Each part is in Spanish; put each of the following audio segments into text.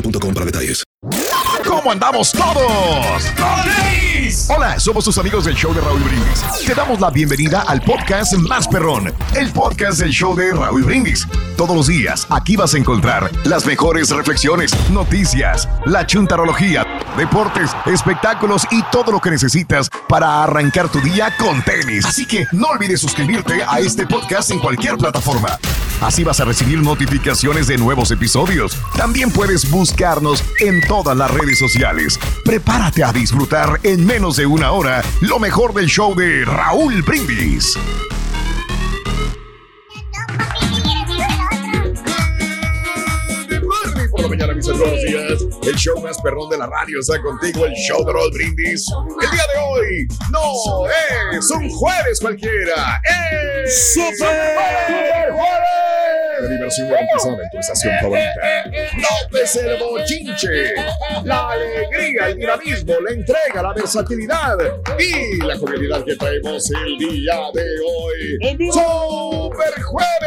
boostmobile.com para detalles. ¿Cómo andamos todos? Hola, somos tus amigos del show de Raúl Brindis. Te damos la bienvenida al podcast Más Perrón, el podcast del show de Raúl Brindis. Todos los días aquí vas a encontrar las mejores reflexiones, noticias, la chuntarología, deportes, espectáculos y todo lo que necesitas para arrancar tu día con tenis. Así que no olvides suscribirte a este podcast en cualquier plataforma. Así vas a recibir notificaciones de nuevos episodios. También puedes buscarnos en todas las redes sociales. Prepárate a disfrutar en menos de una hora lo mejor del show de Raúl Brindis. Mañana, mis hermanos días. El show más perrón de la radio está contigo, el show de Raúl Brindis. El día de hoy no es un jueves cualquiera, es ¡Super Jueves! La diversión garantizada en tu estación favorita. López el bochinche, la alegría, el dinamismo, la entrega, la versatilidad y la jovialidad que traemos el día de hoy. ¡Super Jueves!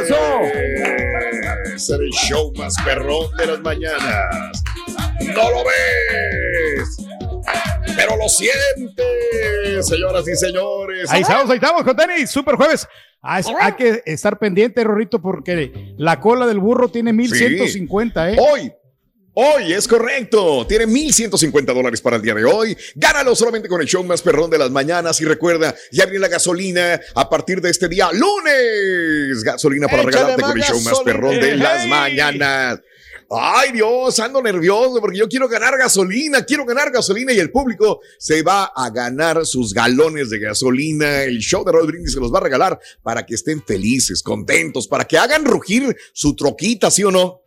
¡Eso! Es el show más perrón de las mañanas. ¡No lo ves! Pero lo sientes, señoras y señores. Ahí estamos, ahí estamos con tenis, super jueves. Ah, hay que estar pendiente, Rorrito, porque la cola del burro tiene 1150, ¿eh? Hoy, hoy es correcto. Tiene 1150 dólares para el día de hoy. Gánalo solamente con el show más perrón de las mañanas. Y recuerda, ya viene la gasolina a partir de este día, lunes. Gasolina para Échale regalarte con el show más perrón de las mañanas. Ay Dios, ando nervioso porque yo quiero ganar gasolina, quiero ganar gasolina y el público se va a ganar sus galones de gasolina. El show de Roll Brindis se los va a regalar para que estén felices, contentos, para que hagan rugir su troquita, ¿sí o no?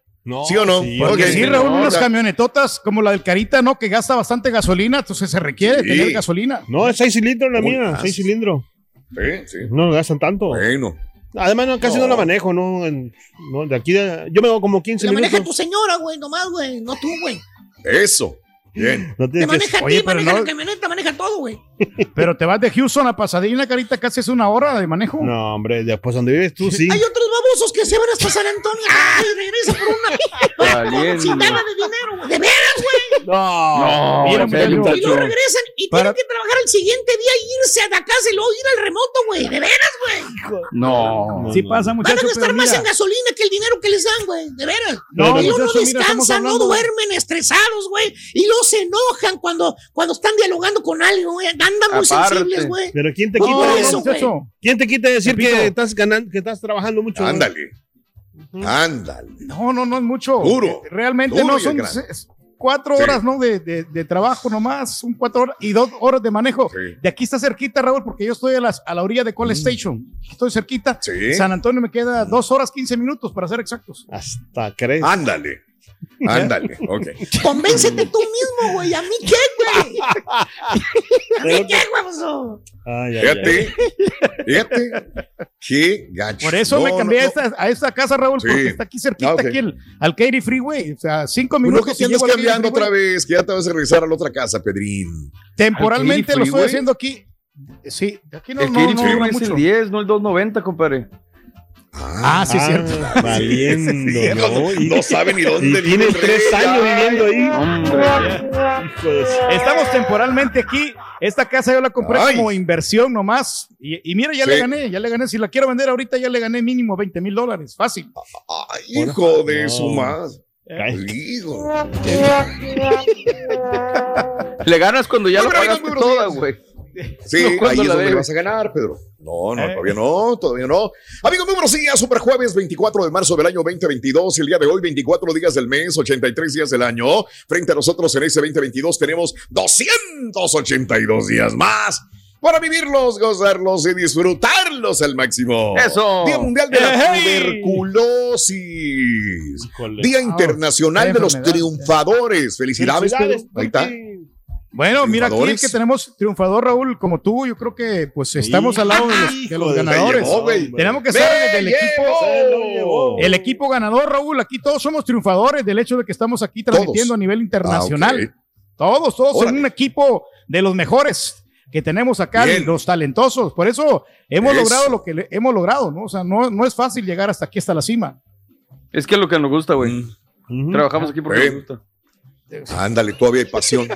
¿Sí o no? Porque Ok. sí, Raúl, No, unas la- camionetotas como la del Carita, ¿no? Que gasta bastante gasolina, entonces se requiere Sí. tener gasolina. No, es 6 cilindros la mía, más. 6 cilindros. Sí, sí. No gastan tanto. Bueno. Además, no, casi no. No. la manejo, ¿no? En- no, de aquí, de- yo me hago como 15 La maneja minutos. tu señora, güey, nomás, güey, no tú, güey. Eso. Bien. No Te que- maneja a Oye, ti, pero maneja no- la camioneta, maneja todo, güey. Pero te vas de Houston a Pasadena, Carita, casi es una hora de manejo. No, hombre, después donde vives tú, sí. Hay otros babosos que se van hasta San Antonio y regresan por una Valiendo. citada de dinero, güey. De veras, güey. No, Mira, en serio. muchacho. Y luego regresan y Para- tienen que trabajar el siguiente día y irse a la casa y luego ir al remoto, güey. De veras, güey. No. Sí pasa, Van muchacho, a gastar más mira. en gasolina que el dinero que les dan, güey. De veras. No, y luego no mira, descansan, no duermen, estresados, güey. Y luego se enojan cuando, cuando están dialogando con alguien, güey. Andan muy Aparte. sensibles, güey. Pero ¿quién te No, quita eso? muchacho. ¿Quién te quita decir que estás ganando, que estás trabajando mucho? Ándale. Ándale. No, no, no es mucho. Duro. Realmente Duro no son se- cuatro Sí. horas, ¿no? De, de- de trabajo nomás, un cuatro horas y dos horas de manejo. De aquí está cerquita, Raúl, porque yo estoy a, las, a la orilla de Cole Station. Estoy cerquita. Mm. Sí. San Antonio me queda dos horas, quince minutos, para ser exactos. Hasta crees. Ándale. Ándale. Ok. Convéncete tú mismo, güey. ¿A mí qué, güey? ¿A mí qué, güey? Ay, ay, Fíjate. Fíjate. Qué gacho. Por eso No, me no, cambié no. A, esta, a esta casa, Raúl, Sí. porque está aquí cerquita, Ah, aquí el, al Katy Freeway. O sea, cinco minutos. que y te andas cambiando otra vez, que ya te vas a regresar a la otra casa, Pedrín. Temporalmente Al lo estoy haciendo aquí. Sí, aquí no, el no, no es mucho. el 10, no el 290, compadre. Ah, sí, es cierto. Valiendo, Sí, ¿no? no, sabe ni dónde vive tiene tres rey, años ay, viviendo ahí. Hombre. Estamos temporalmente aquí. Esta casa yo la compré Ay. como inversión nomás. Y, y mira, ya Sí. le gané, ya le gané. Si la quiero vender ahorita, ya le gané mínimo 20 mil dólares. Fácil. Ay, hijo de No. su madre. Hijo. Le ganas cuando ya Muy lo pagaste toda, güey. Sí, No, ahí ¿cuándo es donde vas a ganar, Pedro. No, no, Eh. todavía no, todavía no. Amigos, muy buenos días. Super jueves 24 de marzo del año 2022. El día de hoy, 24 días del mes, 83 días del año. Frente a nosotros en ese 2022 tenemos 282 días más para vivirlos, gozarlos y disfrutarlos al máximo. Eso. Día Mundial de la ¡Ey! Tuberculosis. Híjole. Día Internacional qué de los triunfadores. Felicidades, Felicidades, Pedro. Ahí está. Bueno, mira aquí el que tenemos triunfador, Raúl, como tú. Yo creo que pues estamos al lado de los, de ganadores. Llevó. Tenemos que ¡Me ser del equipo. El equipo ganador, Raúl, aquí todos somos triunfadores del hecho de que estamos aquí transmitiendo Todos. a nivel internacional. Ah, ok. Todos, todos Órale. un equipo de los mejores que tenemos acá, Bien. los talentosos. Por eso hemos Eso. logrado lo que hemos logrado, ¿no? O sea, no, no es fácil llegar hasta aquí, hasta la cima. Es que es lo que nos gusta, güey. Mm. Trabajamos aquí porque nos gusta. Ándale, todavía hay pasión.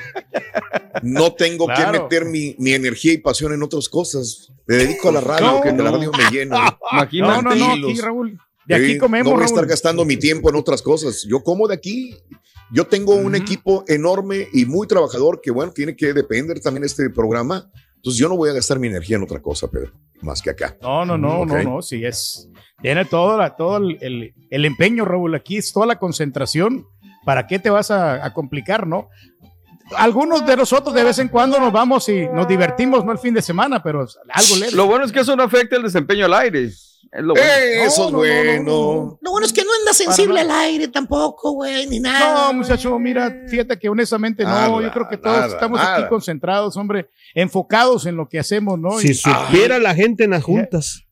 No tengo que Claro. meter mi, mi energía y pasión en otras cosas. Me dedico a la radio, No, que no. la radio me llena. Imagínate. No, no, no, aquí, Raúl. De aquí comemos, No voy a Raúl. estar gastando mi tiempo en otras cosas. Yo como de aquí. Yo tengo un equipo enorme y muy trabajador que, bueno, tiene que depender también de este programa. Entonces yo no voy a gastar mi energía en otra cosa, Pedro, más que acá. No, no, no, Ok. no, no, sí es. Tiene todo, la, todo el, el- el empeño, Raúl. Aquí es toda la concentración. ¿Para qué te vas a, a complicar, no? Algunos de nosotros de vez en cuando nos vamos y nos divertimos, no el fin de semana, pero algo leve. Lo bueno es que eso no afecta el desempeño al aire. Es lo bueno. Eh, Eso es No, no, no, bueno. no, Lo bueno es que no anda sensible al aire tampoco, güey, ni nada. No, muchacho, mira, fíjate que honestamente no, yo creo que todos nada, estamos nada. aquí concentrados, hombre, enfocados en lo que hacemos, ¿no? Si Y- supiera la gente en las juntas.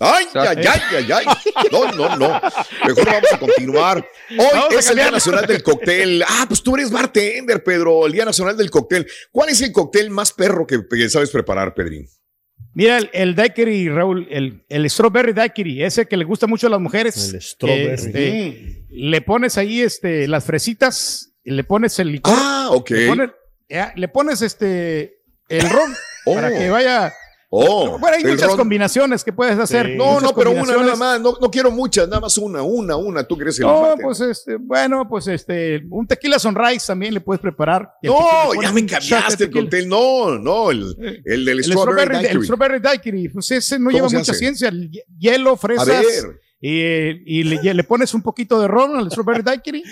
Ay, ay, ay, ay, ay. No, no, no. Mejor vamos a continuar. Hoy Vamos es el Día. Nacional del Cóctel. Ah, pues tú eres bartender, Pedro. El Día Nacional del Cóctel. ¿Cuál es el cóctel más perro que, que sabes preparar, Pedrín? Mira, el, el daiquiri, Raúl, el, el strawberry daiquiri, ese que le gusta mucho a las mujeres. El strawberry. Este, le pones ahí este, las fresitas, y le pones el licor, Ah, ok. le, pones, ya, le pones este, el ron Oh. para que vaya. Oh, Bueno, hay muchas ron. combinaciones que puedes hacer. Sí. No, no, pero una nada más. No, no quiero muchas, nada más una, una, una. ¿Tú crees el No, pues este, bueno, pues este, un tequila sunrise también le puedes preparar. No, ya me cambiaste el tequila. cóctel. No, no, el, el del El strawberry, strawberry, el daiquiri. strawberry daiquiri, pues ese no ¿Cómo lleva mucha hace? ciencia. El hi- hielo, A fresas, ver. y, y le, le pones un poquito de ron al strawberry daiquiri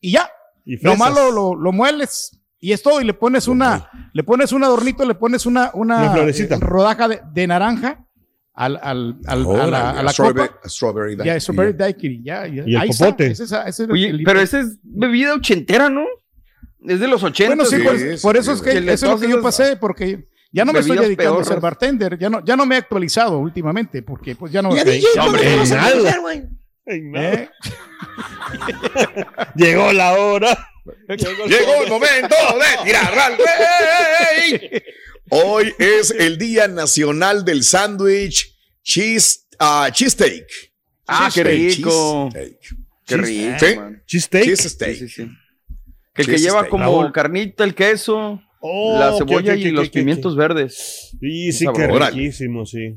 y ya. Y Lo malo lo, lo mueles y es todo. Y le pones una, le pones un adornito, le pones una, una Una florecita. eh, rodaja de, de naranja al, al, al- a la, a la strawberry, copa. strawberry daiquiri. strawberry daiquiri, ya, ya. Y el Ahí popote. ese es- ese es Oye, el- pero esa es bebida ochentera, ¿no? Es de los ochentas. Bueno, sí, Sí, por, sí, por eso es que sí. eso es lo que yo pasé, porque ya no me estoy dedicando a ser bartender, ya no, ya no me he actualizado últimamente, porque pues ya no. Ya DJ. ¿eh? Llegó la hora. Llegó el momento de tirar al rey. Hoy es el Día Nacional del Sándwich Cheese, ah, cheesesteak. Ah, qué rico. cheesesteak. Qué rico. Cheesesteak. Cheese steak. sí, sí. Que el que Cheese lleva steak. como Raúl. carnita, el queso, Oh, la cebolla y los pimientos verdes. Sí, sí, qué riquísimo, sí.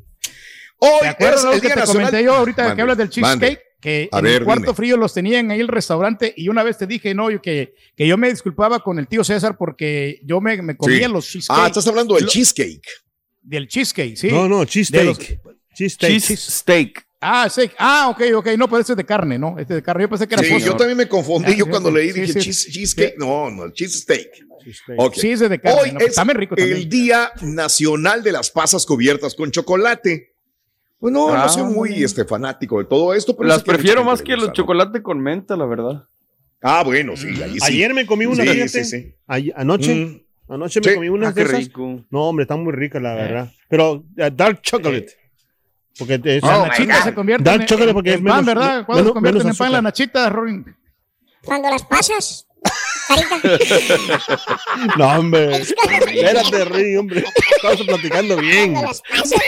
Hoy ¿Te acuerdas es el que Día te Nacional. comenté yo ahorita Mande, que hablas del cheesecake? Que A en ver, el cuarto dime. frío los tenían ahí el restaurante y una vez te dije, no, yo que, que yo me disculpaba con el tío César porque yo me, me comía Sí. los cheesecake Ah, estás hablando del Lo- cheesecake. del cheesecake, sí. No, no, De los- cheesesteak. Cheesesteak. Cheese steak. Ah, sí. Ah, ok, ok. No, pero ese es de carne, ¿no? Este es de carne. Yo pensé que era Sí, pollo. yo también me confundí. Ah, yo sí, cuando sí, leí sí, dije sí. cheese- cheesecake. No, no, cheese steak. Ok. Sí, ese es de carne. Hoy ¿no? Pues es rico también. el Día Nacional de las Pasas Cubiertas con Chocolate. Pues no, Ah, no soy muy este, fanático de todo esto, pero Las que prefiero más que los chocolate con menta, la verdad. Ah, bueno, sí, ahí sí. Ayer me comí una, Sí, fíjate. sí, sí. Ay- anoche. Mm. Anoche me Sí. comí una Ah, de qué esas. rico. No, hombre, está muy rica, la verdad. Pero eh, dark chocolate. Porque te- Las Oh, nachitas my se God. convierten Dark en, chocolate porque en es pan, menos- ¿verdad? ¿Cuándo menos- se convierten menos en pan las azúcar. nachitas, Rorin? Cuando las pasas, carita. No, hombre. Espérate, Rey, hombre. Estamos platicando bien. Cuando las pasas.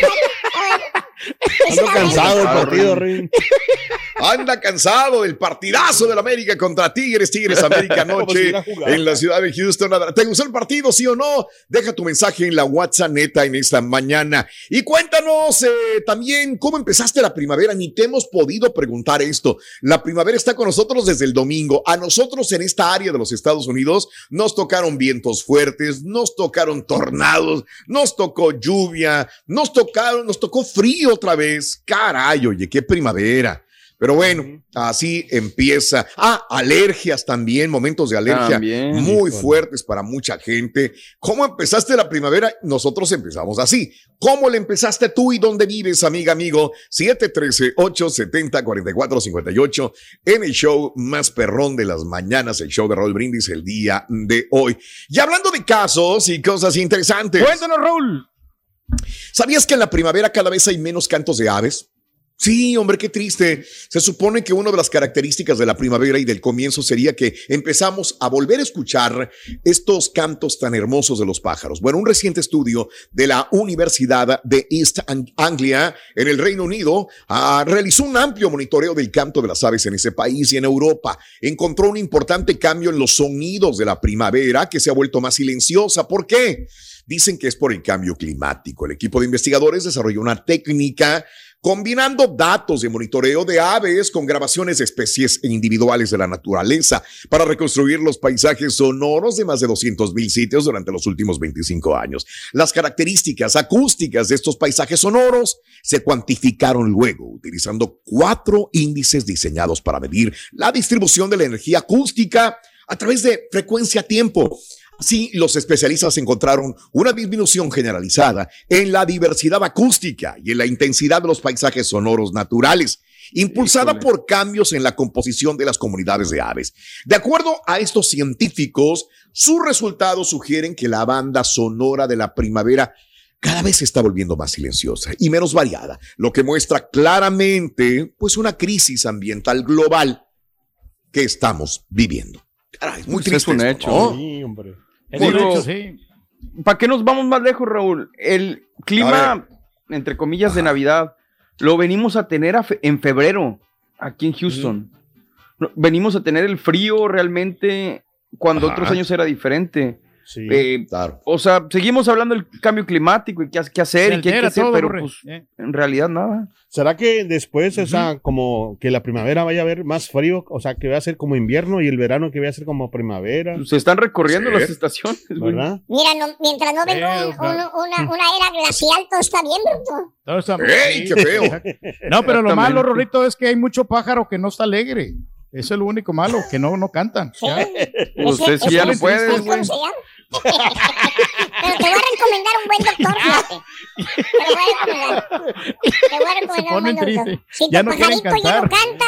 Ando cansado del partido, Rey. Anda cansado del partidazo del América contra Tigres, Tigres América si anoche jugado. en la ciudad de Houston. ¿Te gustó el partido, sí o no? Deja tu mensaje en la WhatsApp neta en esta mañana. Y cuéntanos eh, también cómo empezaste la primavera. Ni te hemos podido preguntar esto. La primavera está con nosotros desde el domingo. A nosotros en esta área de los Estados Unidos nos tocaron vientos fuertes, nos tocaron tornados, nos tocó lluvia, nos tocaron, nos tocó frío otra vez. Caray, oye, qué primavera. Pero bueno, así empieza. Ah, alergias también, momentos de alergia También, muy híjole. fuertes para mucha gente. ¿Cómo empezaste la primavera? Nosotros empezamos así. ¿Cómo le empezaste tú y dónde vives, amiga, amigo? 713-870-4458 en el show más perrón de las mañanas, el show de Roll Brindis el día de hoy. Y hablando de casos y cosas interesantes. Cuéntanos, Raúl. ¿Sabías que en la primavera cada vez hay menos cantos de aves? Sí, hombre, qué triste. Se supone que una de las características de la primavera y del comienzo sería que empezamos a volver a escuchar estos cantos tan hermosos de los pájaros. Bueno, un reciente estudio de la Universidad de East Ang- Anglia en el Reino Unido ah, realizó un amplio monitoreo del canto de las aves en ese país y en Europa. Encontró un importante cambio en los sonidos de la primavera que se ha vuelto más silenciosa. ¿Por qué? Dicen que es por el cambio climático. El equipo de investigadores desarrolló una técnica combinando datos de monitoreo de aves con grabaciones de especies individuales de la naturaleza para reconstruir los paisajes sonoros de más de 200 mil sitios durante los últimos 25 años. Las características acústicas de estos paisajes sonoros se cuantificaron luego utilizando cuatro índices diseñados para medir la distribución de la energía acústica a través de frecuencia-tiempo. Así, los especialistas encontraron una disminución generalizada en la diversidad acústica y en la intensidad de los paisajes sonoros naturales, impulsada Híjole. por cambios en la composición de las comunidades de aves. De acuerdo a estos científicos, sus resultados sugieren que la banda sonora de la primavera cada vez se está volviendo más silenciosa y menos variada, lo que muestra claramente pues una crisis ambiental global que estamos viviendo. Caray, es muy Pues es un esto, hecho. ¿no? Sí, hombre. Es Digo, un hecho, sí. ¿Para qué nos vamos más lejos, Raúl? El clima, entre comillas, de Navidad, lo venimos a tener a fe- en febrero, aquí en Houston. Venimos a tener el frío realmente cuando Ajá. otros años era diferente. Sí. Eh, Claro. o sea, seguimos hablando del cambio climático y qué, qué hacer y qué hay que hacer, todo, pero pues Eh. en realidad nada. ¿Será que después, o sea, como que la primavera vaya a haber más frío? O sea, que va a ser como invierno y el verano que va a ser como primavera. Se están recorriendo Sí. las estaciones, güey. ¿Verdad? Mira, no- mientras no venga Eh, un- un- una, una era glacial, todo está bien, bruto. Todo está- ¡Ey, qué feo! No, pero lo malo, Rorrito, es que hay mucho pájaro que no está alegre. Eso es lo único malo, que no, no cantan. Sí. Ya. Usted sí ya no puede, ¿sabes güey. cómo? Pero te voy a recomendar un buen doctor, fíjate. Te voy a recomendar. Te voy a recomendar un buen doctor. triste. Si Ya tu no pajarito ya no canta,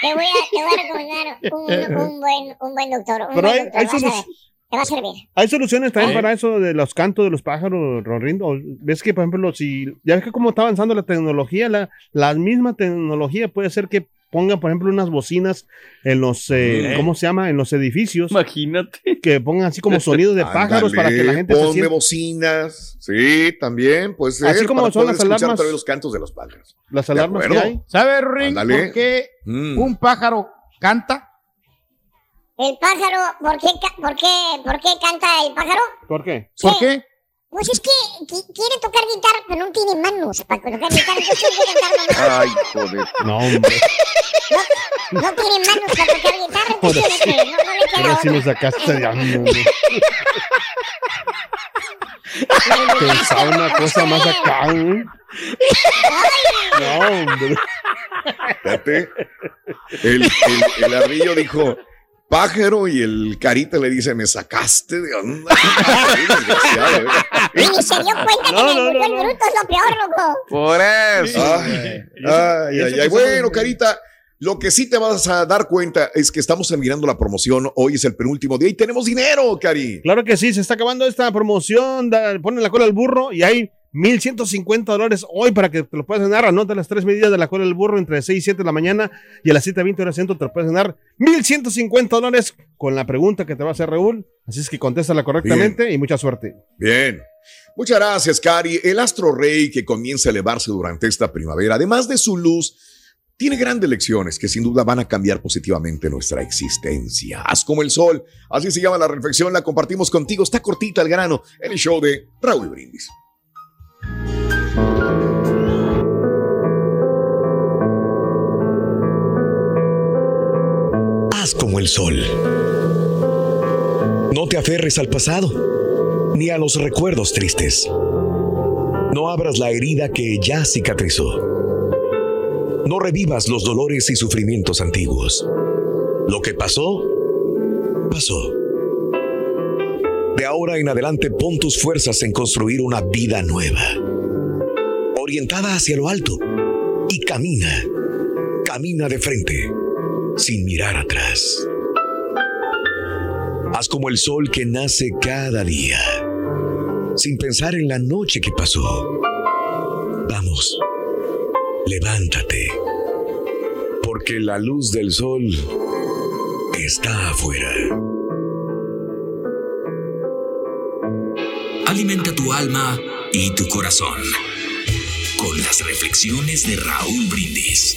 te voy a, te voy a recomendar un, un buen, un buen doctor. Un Pero buen hay- doctor. hay vas a ver. solus- Te va a servir. Hay soluciones también para eso de los cantos de los pájaros, Rorrindo. Ves que, por ejemplo, si ya ves que como está avanzando la tecnología, la, la misma tecnología puede hacer que pongan, por ejemplo, unas bocinas en los, eh. ¿cómo se llama? En los edificios, Imagínate. que pongan así como sonidos de pájaros para que la gente se ponme sienta. bocinas. Sí, también, pues Así como para son poder las escuchar alarmas. vez los cantos de los pájaros. Las alarmas que hay. ¿Sabes, Ring, por qué Mm. un pájaro canta? El pájaro, ¿por qué, por qué, por qué canta el pájaro? ¿Por qué? ¿Por Sí. qué? Pues es que qui- quiere tocar guitarra, pero no tiene manos para tocar guitarra. Entonces tiene que. Ay, joder. No, hombre. No, no tiene manos para tocar guitarra, entonces tiene que, no, no le queda Ahora sí me sacaste de hambre. Pensaba una cosa más acá, ¿eh? No, hombre. Fíjate. El, el, el ardillo dijo, pájaro, y el carita le dice, me sacaste de onda. ¿eh? Y ni se dio cuenta que me gustó el bruto, es lo peor, loco. Por eso. Ay, ay, ay, ay. Bueno, Carita, lo que sí te vas a dar cuenta es que estamos terminando la promoción. Hoy es el penúltimo día y tenemos dinero, Cari. Claro que sí, se está acabando esta promoción. da- ponen la cola al burro y hay 1.150 dólares hoy para que te lo puedas ganar. Anota las tres medidas de la cola del burro entre 6 y 7 de la mañana y a las 7.20 horas centro te lo puedes ganar 1.150 dólares con la pregunta que te va a hacer Raúl. Así es que contéstala correctamente y mucha suerte. Bien. Muchas gracias, Cari. El astro rey que comienza a elevarse durante esta primavera, además de su luz, tiene grandes lecciones que sin duda van a cambiar positivamente nuestra existencia. Haz como el sol. Así se llama la reflexión. La compartimos contigo. Está cortita al grano en el show de Raúl Brindis. Como el sol. No te aferres al pasado, ni a los recuerdos tristes. No abras la herida que ya cicatrizó. No revivas los dolores y sufrimientos antiguos. Lo que pasó, pasó. De ahora en adelante pon tus fuerzas en construir una vida nueva, orientada hacia lo alto, y camina, camina de frente, sin mirar atrás. Haz como el sol que nace cada día, sin pensar en la noche que pasó. Vamos, levántate, porque la luz del sol está afuera. Alimenta tu alma y tu corazón con las reflexiones de Raúl Brindis.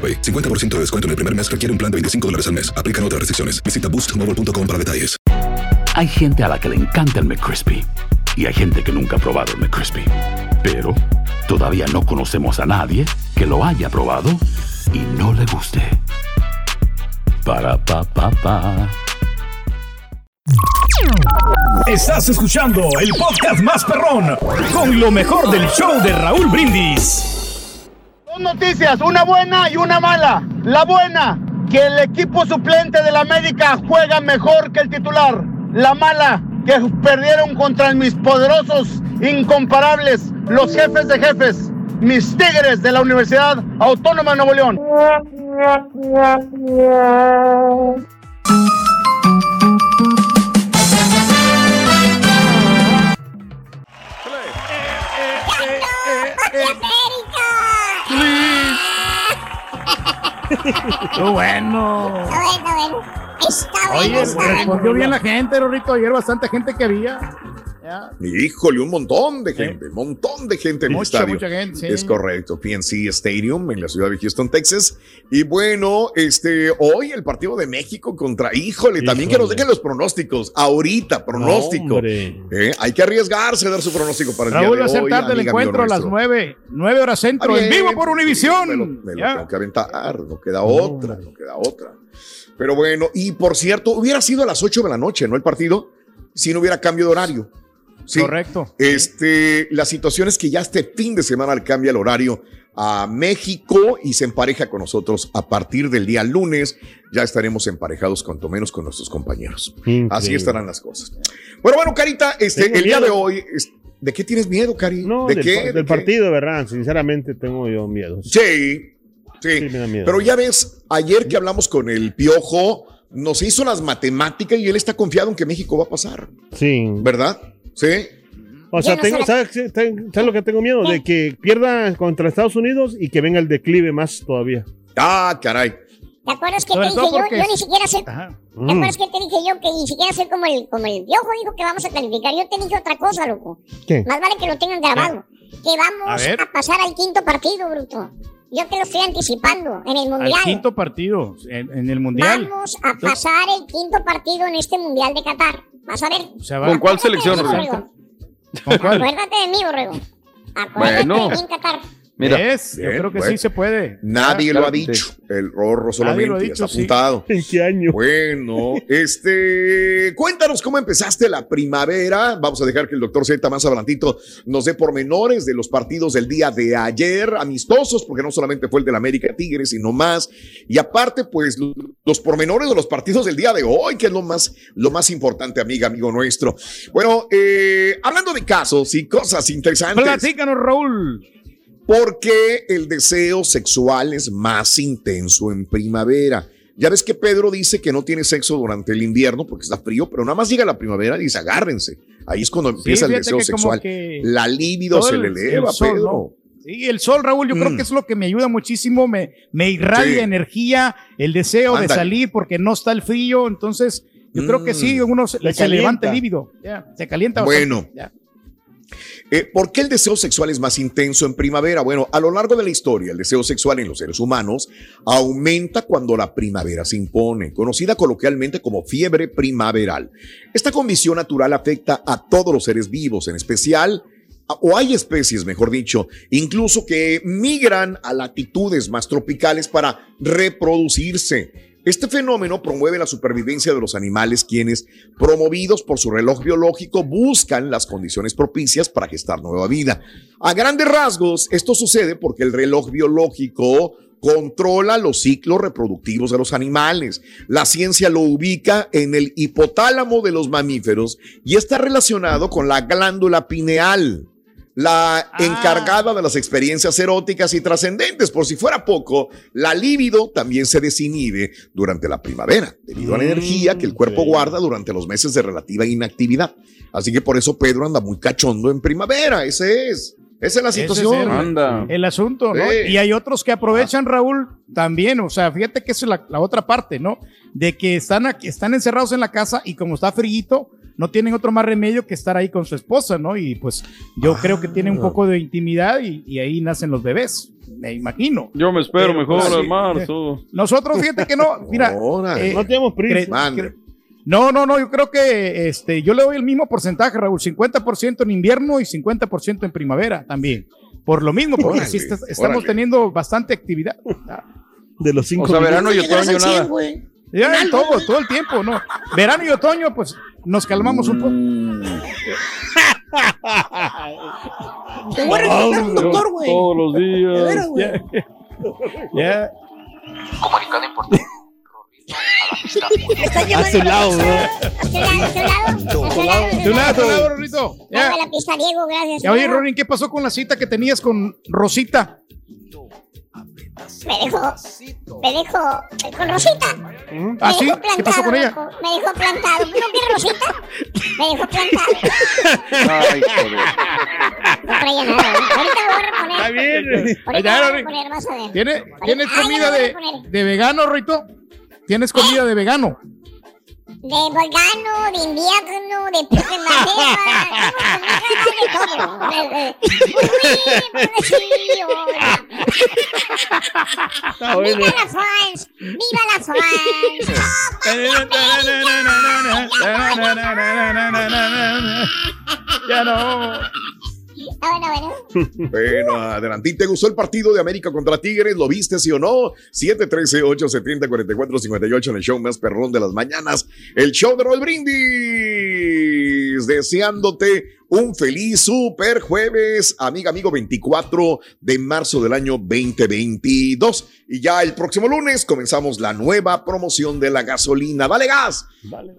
AroPay. 50% de descuento en el primer mes requiere un plan de 25 dólares al mes. Aplican otras restricciones. Visita boostmobile.com para detalles. Hay gente a la que le encanta el McCrispy y hay gente que nunca ha probado el McCrispy. Pero todavía no conocemos a nadie que lo haya probado y no le guste. Para pa pa pa. Estás escuchando el podcast más perrón con lo mejor del show de Raúl Brindis. Dos noticias, una buena y una mala. La buena, que el equipo suplente de la América juega mejor que el titular. La mala, que perdieron contra mis poderosos, incomparables, los jefes de jefes, mis tigres de la Universidad Autónoma de Nuevo León. ¡Qué bueno! Está bueno, bueno. Está bueno. Oye, bueno. respondió bien la gente, Rorrito. Ayer bastante gente que había. Ya. Híjole, un montón de gente, un montón de gente en el Mucha, estadio. mucha gente, sí. Es correcto, PNC Stadium en la ciudad de Houston, Texas. Y bueno, este, hoy el partido de México contra, híjole, también que nos dejen los pronósticos, ahorita, pronóstico. Eh, hay que arriesgarse a dar su pronóstico para el Raúl día de hoy. el encuentro a las. 9, 9 horas centro, en vivo por sí, Univisión. me lo, me lo Ya. tengo que aventar, no queda otra, no queda otra. Pero bueno, y por cierto, hubiera sido a las 8 de la noche, ¿no? El partido, si no hubiera cambio de horario. Sí. Correcto. Este, la situación es que ya este fin de semana cambia el horario a México y se empareja con nosotros a partir del día lunes. Ya estaremos emparejados cuanto menos con nuestros compañeros. Así estarán las cosas. Bueno, bueno, Carita, este, el día de hoy, es- ¿de qué tienes miedo, Cari? No, ¿De del, qué? pa- ¿De del qué? partido, ¿verdad? Sinceramente tengo yo miedo. Sí, sí. me da miedo. Pero ya ves, ayer que hablamos con el Piojo, nos hizo las matemáticas y él está confiado en que México va a pasar. Sí. ¿Verdad? Sí. O sea, tengo, ¿sabes, ¿sabes sabes lo que tengo miedo? De que pierda contra Estados Unidos y que venga el declive más todavía. Ah, caray. ¿Te acuerdas que Sobre te dije yo? porque Yo ni siquiera sé. Ajá. ¿Te Mm. acuerdas que te dije yo que ni siquiera sé como el, como el viejo dijo que vamos a calificar? Yo te dije otra cosa, loco. ¿Qué? Más vale que lo tengan grabado. Que vamos A a, pasar al quinto partido, bruto. Yo te lo estoy anticipando en el Al mundial. quinto partido en, en el mundial. Vamos a pasar el quinto partido en este mundial de Qatar. Vas a ver. O sea, va- ¿Con cuál selección? Borrego. ¿Con cuál? Acuérdate de mí, Borrego. Acuérdate Bueno. de mí en Qatar. Mira. ¿Ves? Yo creo que bueno. sí se puede. Nadie lo ha dicho. El Rorro Nadie solamente lo ha dicho, está sí. apuntado. ¿En qué año? Bueno, este, cuéntanos cómo empezaste la primavera. Vamos a dejar que el doctor Z más adelantito nos dé pormenores de los partidos del día de ayer, amistosos, porque no solamente fue el del América Tigres, sino más. Y aparte, pues, lo- los pormenores de los partidos del día de hoy, que es lo más, lo más importante, amiga, amigo nuestro. Bueno, eh, hablando de casos y cosas interesantes. Platícanos, Raúl. ¿Por qué el deseo sexual es más intenso en primavera? Ya ves que Pedro dice que no tiene sexo durante el invierno porque está frío, pero nada más llega la primavera y dice agárrense. Ahí es cuando empieza el deseo sexual. La libido se el- le eleva, el sol, Pedro. ¿no? Sí, el sol, Raúl, yo creo Mm. que es lo que me ayuda muchísimo, me, me irradia Sí. energía, el deseo de salir porque no está el frío, entonces yo creo que sí, uno se, Le se levanta el líbido, se calienta bastante, Bueno. ya. Eh, ¿Por qué el deseo sexual es más intenso en primavera? Bueno, a lo largo de la historia, el deseo sexual en los seres humanos aumenta cuando la primavera se impone, conocida coloquialmente como fiebre primaveral. Esta condición natural afecta a todos los seres vivos, en especial, o hay especies, mejor dicho, incluso que migran a latitudes más tropicales para reproducirse. Este fenómeno promueve la supervivencia de los animales quienes, promovidos por su reloj biológico, buscan las condiciones propicias para gestar nueva vida. A grandes rasgos, esto sucede porque el reloj biológico controla los ciclos reproductivos de los animales. La ciencia lo ubica en el hipotálamo de los mamíferos y está relacionado con la glándula pineal la encargada de las experiencias eróticas y trascendentes. Por si fuera poco, la libido también se desinhibe durante la primavera, debido a la energía que el cuerpo guarda durante los meses de relativa inactividad. Así que por eso Pedro anda muy cachondo en primavera. Ese es. Esa es la es situación. el- Anda. El asunto, ¿no? Sí. Y hay otros que aprovechan, Raúl, también, o sea, fíjate que esa es la, la otra parte, ¿no? De que están, aquí- están encerrados en la casa y como está frío, no tienen otro más remedio que estar ahí con su esposa, ¿no? Y pues yo creo que tienen un Ah. poco de intimidad y, y ahí nacen los bebés, me imagino. Yo me espero Pero, mejor pues, marzo. Nosotros, fíjate que no, mira, eh, No tenemos prisa. cre- Mande. cre- no, no, no, yo creo que este, yo le doy el mismo porcentaje, Raúl, 50% en invierno y 50% en primavera también. Por lo mismo, porque Órale, sí está- estamos órale. teniendo bastante actividad. De los cinco O sea, verano y otoño nada. Ya, todo, todo el tiempo, ¿no? Verano y otoño, pues nos calmamos un poco. Te voy a recomendar un doctor, güey. Todos los De veras, días. güey. Ya. Comunicado importante. Está A llamando su la lado, pizza. bro. ¿A tu lado? ¿A tu lado? ¿A tu lado? De un lado, de un lado, Rorrito. Ya. La pista, Diego, gracias. Ya, Oye, Ronin, ¿qué pasó con la cita que tenías con Rosita? Me dejó, me dejó con Rosita. Me ¿Ah, sí? dejó ¿Qué pasó con ella? loco. Me dejó plantado. ¿No que Rosita? Me dejó plantado. Ay, joder. No traía nada. ¿eh? Ahorita lo voy a reponer. Está bien. Ahorita Ya, lo voy a reponer, vas a ver. ¿Tiene- ¿Tienes comida a de, de vegano, Rito? ¿Tienes comida de vegano? De vegano, de invierno, de primavera. ¡Viva la fans! ¡Viva la fans! Ya no. Ah, bueno, bueno. Bueno, adelante. ¿Te gustó el partido de América contra Tigres? ¿Lo viste, sí o no? 713-870-4458 en el show más perrón de las mañanas. El show de Roll Brindis. Deseándote un feliz super jueves, amiga, amigo, 24 de marzo del año 2022. Y ya el próximo lunes comenzamos la nueva promoción de la gasolina. Dale gas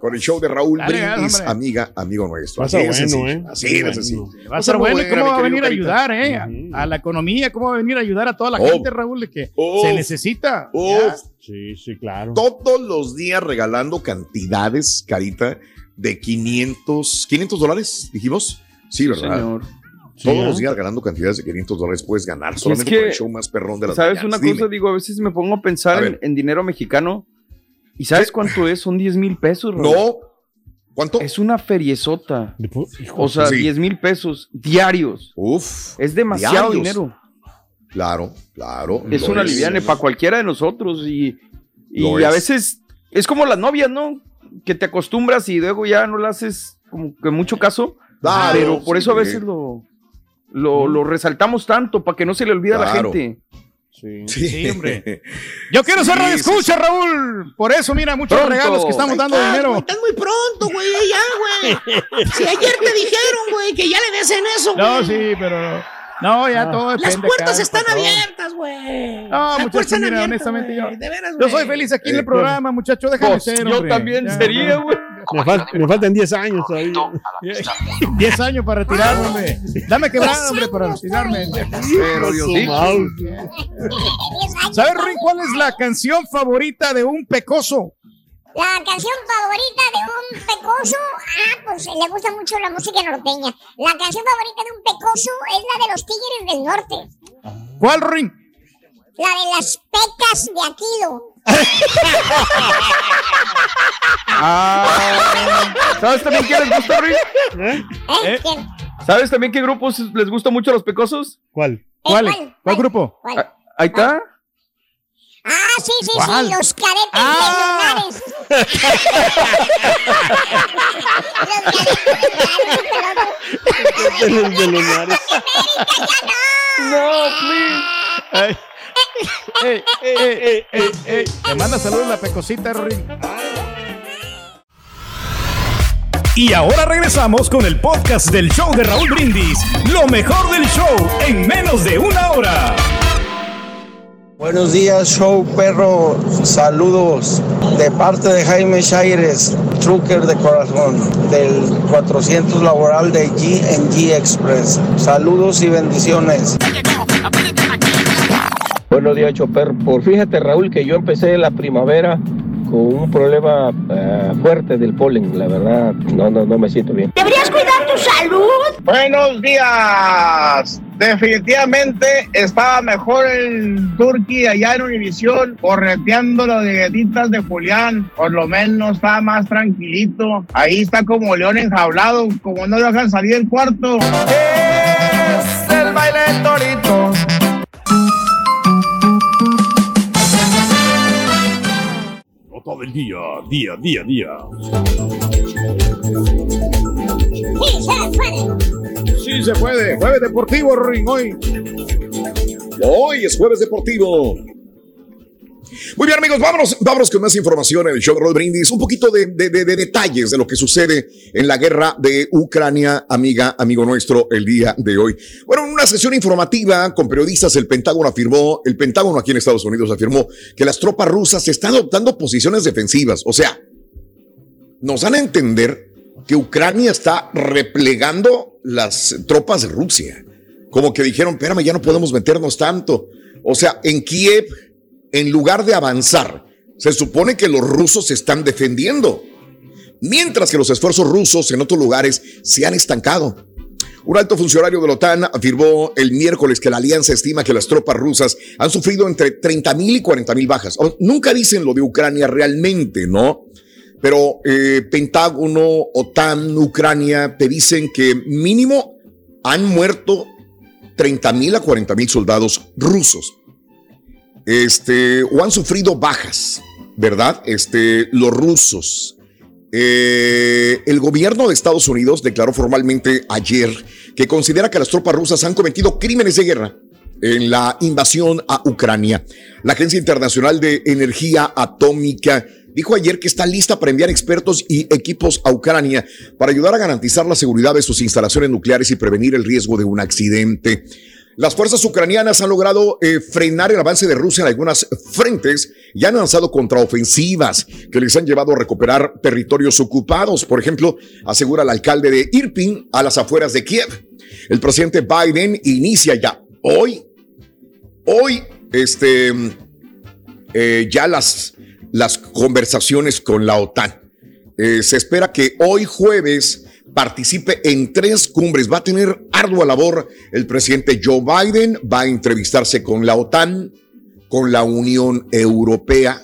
con el show de Raúl Dale gas, Brindis, amiga, amigo nuestro. Va a Así de bueno, ¿eh? Así Bueno. sencillo. Va a estar bueno. ¿Y cómo va a venir a ayudar, eh? A-? A la economía, ¿cómo va a venir a ayudar a toda la Oh. gente, Raúl? De que Oh. se necesita. Uf. Sí, sí, claro. Todos los días regalando cantidades, Carita, de 500, 500 dólares, dijimos. Sí, ¿verdad? Señor. Todos Sí, los ¿eh? días regalando cantidades de 500 dólares puedes ganar es solamente que, por el show más perrón de las ¿Sabes mañanas. una Dime. cosa? Digo, a veces me pongo a pensar A en, dinero mexicano. ¿Y sabes cuánto es? Son 10 mil pesos. Raúl. No. ¿Cuánto? Es una feriezota. O sea, Sí. 10 mil pesos diarios. Uf. Es demasiado diarios. dinero. Claro, claro. Es una liviane para cualquiera de nosotros. Y, a es. veces es como las novias, ¿no? Que te acostumbras y luego ya no le haces como que mucho caso. Claro, pero por eso a sí. veces lo, lo, lo resaltamos tanto para que no se le olvide a la gente. Sí. Sí, hombre. Yo quiero ser Sí, radio sí, escucha, Raúl. Por eso, mira, muchos Pronto. regalos que estamos dando Ay, dinero. güey, Estás muy pronto, güey, ya, güey. Si ayer te dijeron, güey, que ya le des en eso, güey. No, sí, pero no, ya todo depende. Las puertas cada están abiertas, güey. No, Las muchachos, puertas mira, abiertas, honestamente yo, güey. De veras, yo soy feliz aquí en el programa, muchacho, déjame Pues, ser, yo hombre. también Ya, sería, güey. Me, fal- me faltan 10 años todavía. 10 años para retirarme, hombre. Dame quebrada, hombre, para retirarme. Pero Diosito. ¿Sabes, Ruin, cuál es la canción favorita de un pecoso? La canción favorita de un pecoso, ah, pues le gusta mucho la música norteña. La canción favorita de un pecoso es la de los Tigres del Norte. ¿Cuál, Ruin? La de las pecas de Aquilo. Ah, ¿Sabes también qué les gusta, Rick? ¿Eh? ¿Eh? ¿Quién? ¿Sabes también qué grupos les gusta mucho a los pecosos? ¿Cuál? ¿Cuál? ¿cuál? ¿Cuál grupo? ¿Cuál? Ah, Ahí está. Ah, sí, sí, ¿Cuál? sí, los cadetes Ah. de Lunares. Los cadetes de Lunares, De los lunares. No, please. Ay. Ey, ey, ey, ey, ey. Te manda saludos la pecosita, Ruin. Y ahora regresamos con el podcast del show de Raúl Brindis. Lo mejor del show en menos de una hora. Buenos días, show perro. Saludos de parte de Jaime Shaires, trucker de corazón, del 400 laboral de GNG Express. Saludos y bendiciones. Buenos días, Chopper. Por fíjate, Raúl, que yo empecé la primavera con un problema eh, fuerte del polen. La verdad, no, no, no me siento bien. ¿Deberías cuidar tu salud? Buenos días. Definitivamente estaba mejor el Turkey allá en Univisión, correteando las galletitas de Julián. Por lo menos está más tranquilito. Ahí está como león enjaulado, como no lo dejan salir del cuarto. Es el baile del torito. Nota del día, día, día, día. Sí, se puede. Jueves deportivo, Ruin, hoy. Hoy es jueves deportivo. Muy bien, amigos, vámonos, vámonos con más información en el show de Roll Brindis. Un poquito de, de- de- de detalles de lo que sucede en la guerra de Ucrania, amiga, amigo nuestro, el día de hoy. Bueno, en una sesión informativa con periodistas, el Pentágono afirmó, el Pentágono aquí en Estados Unidos afirmó que las tropas rusas están adoptando posiciones defensivas. O sea, nos dan a entender que Ucrania está replegando las tropas de Rusia. Como que dijeron, espérame, ya no podemos meternos tanto. O sea, en Kiev, en lugar de avanzar, se supone que los rusos se están defendiendo, mientras que los esfuerzos rusos en otros lugares se han estancado. Un alto funcionario de la OTAN afirmó el miércoles que la alianza estima que las tropas rusas han sufrido entre 30 mil y 40 mil bajas. O- Nunca dicen lo de Ucrania realmente, ¿no? Pero eh, Pentágono, OTAN, Ucrania te dicen que mínimo han muerto 30 mil a 40 mil soldados rusos. Este, o han sufrido bajas, ¿verdad? Este, los rusos. Eh, el gobierno de Estados Unidos declaró formalmente ayer que considera que las tropas rusas han cometido crímenes de guerra en la invasión a Ucrania. La Agencia Internacional de Energía Atómica dijo ayer que está lista para enviar expertos y equipos a Ucrania para ayudar a garantizar la seguridad de sus instalaciones nucleares y prevenir el riesgo de un accidente. Las fuerzas ucranianas han logrado eh, frenar el avance de Rusia en algunas frentes y han lanzado contraofensivas que les han llevado a recuperar territorios ocupados. Por ejemplo, asegura el alcalde de Irpin a las afueras de Kiev. El presidente Biden inicia ya hoy, hoy, este, eh, ya las, las conversaciones con la OTAN. Eh, se espera que hoy jueves participe en tres cumbres. Va a tener ardua labor el presidente Joe Biden, va a entrevistarse con la OTAN, con la Unión Europea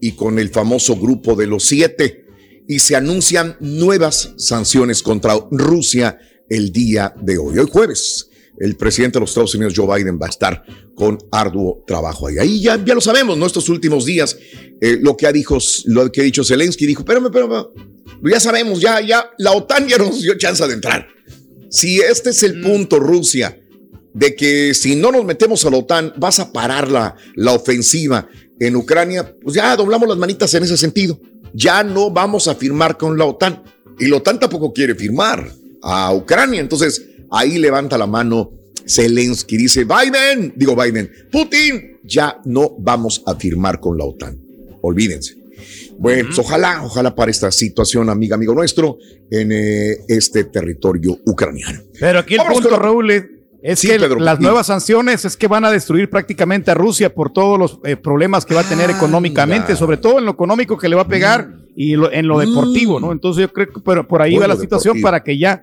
y con el famoso grupo de los siete. Y se anuncian nuevas sanciones contra Rusia el día de hoy, hoy jueves. El presidente de los Estados Unidos, Joe Biden, va a estar con arduo trabajo ahí. Ahí ya, ya lo sabemos, ¿no? Estos últimos días, eh, lo, que ha dicho, lo que ha dicho Zelensky, dijo, espérame, espérame, ya sabemos, ya, ya, la OTAN ya nos dio chance de entrar. Si este es el punto, Rusia, de que si no nos metemos a la OTAN, vas a parar la, la ofensiva en Ucrania, pues ya doblamos las manitas en ese sentido. Ya no vamos a firmar con la OTAN. Y la OTAN tampoco quiere firmar a Ucrania. Entonces, ahí levanta la mano Zelensky. Dice, Biden, digo Biden, Putin, ya no vamos a firmar con la OTAN. Olvídense. Bueno, pues ojalá, ojalá para esta situación, amiga, amigo nuestro, en eh, este territorio ucraniano. Pero aquí el Vámonos punto, Raúl, es- es Sí, que Pedro, las nuevas sanciones es que van a destruir prácticamente a Rusia por todos los eh, problemas que va a tener económicamente, sobre todo en lo económico que le va a pegar y lo- en lo deportivo, ¿no? Entonces yo creo que por ahí Bueno, va la situación deportivo. para que ya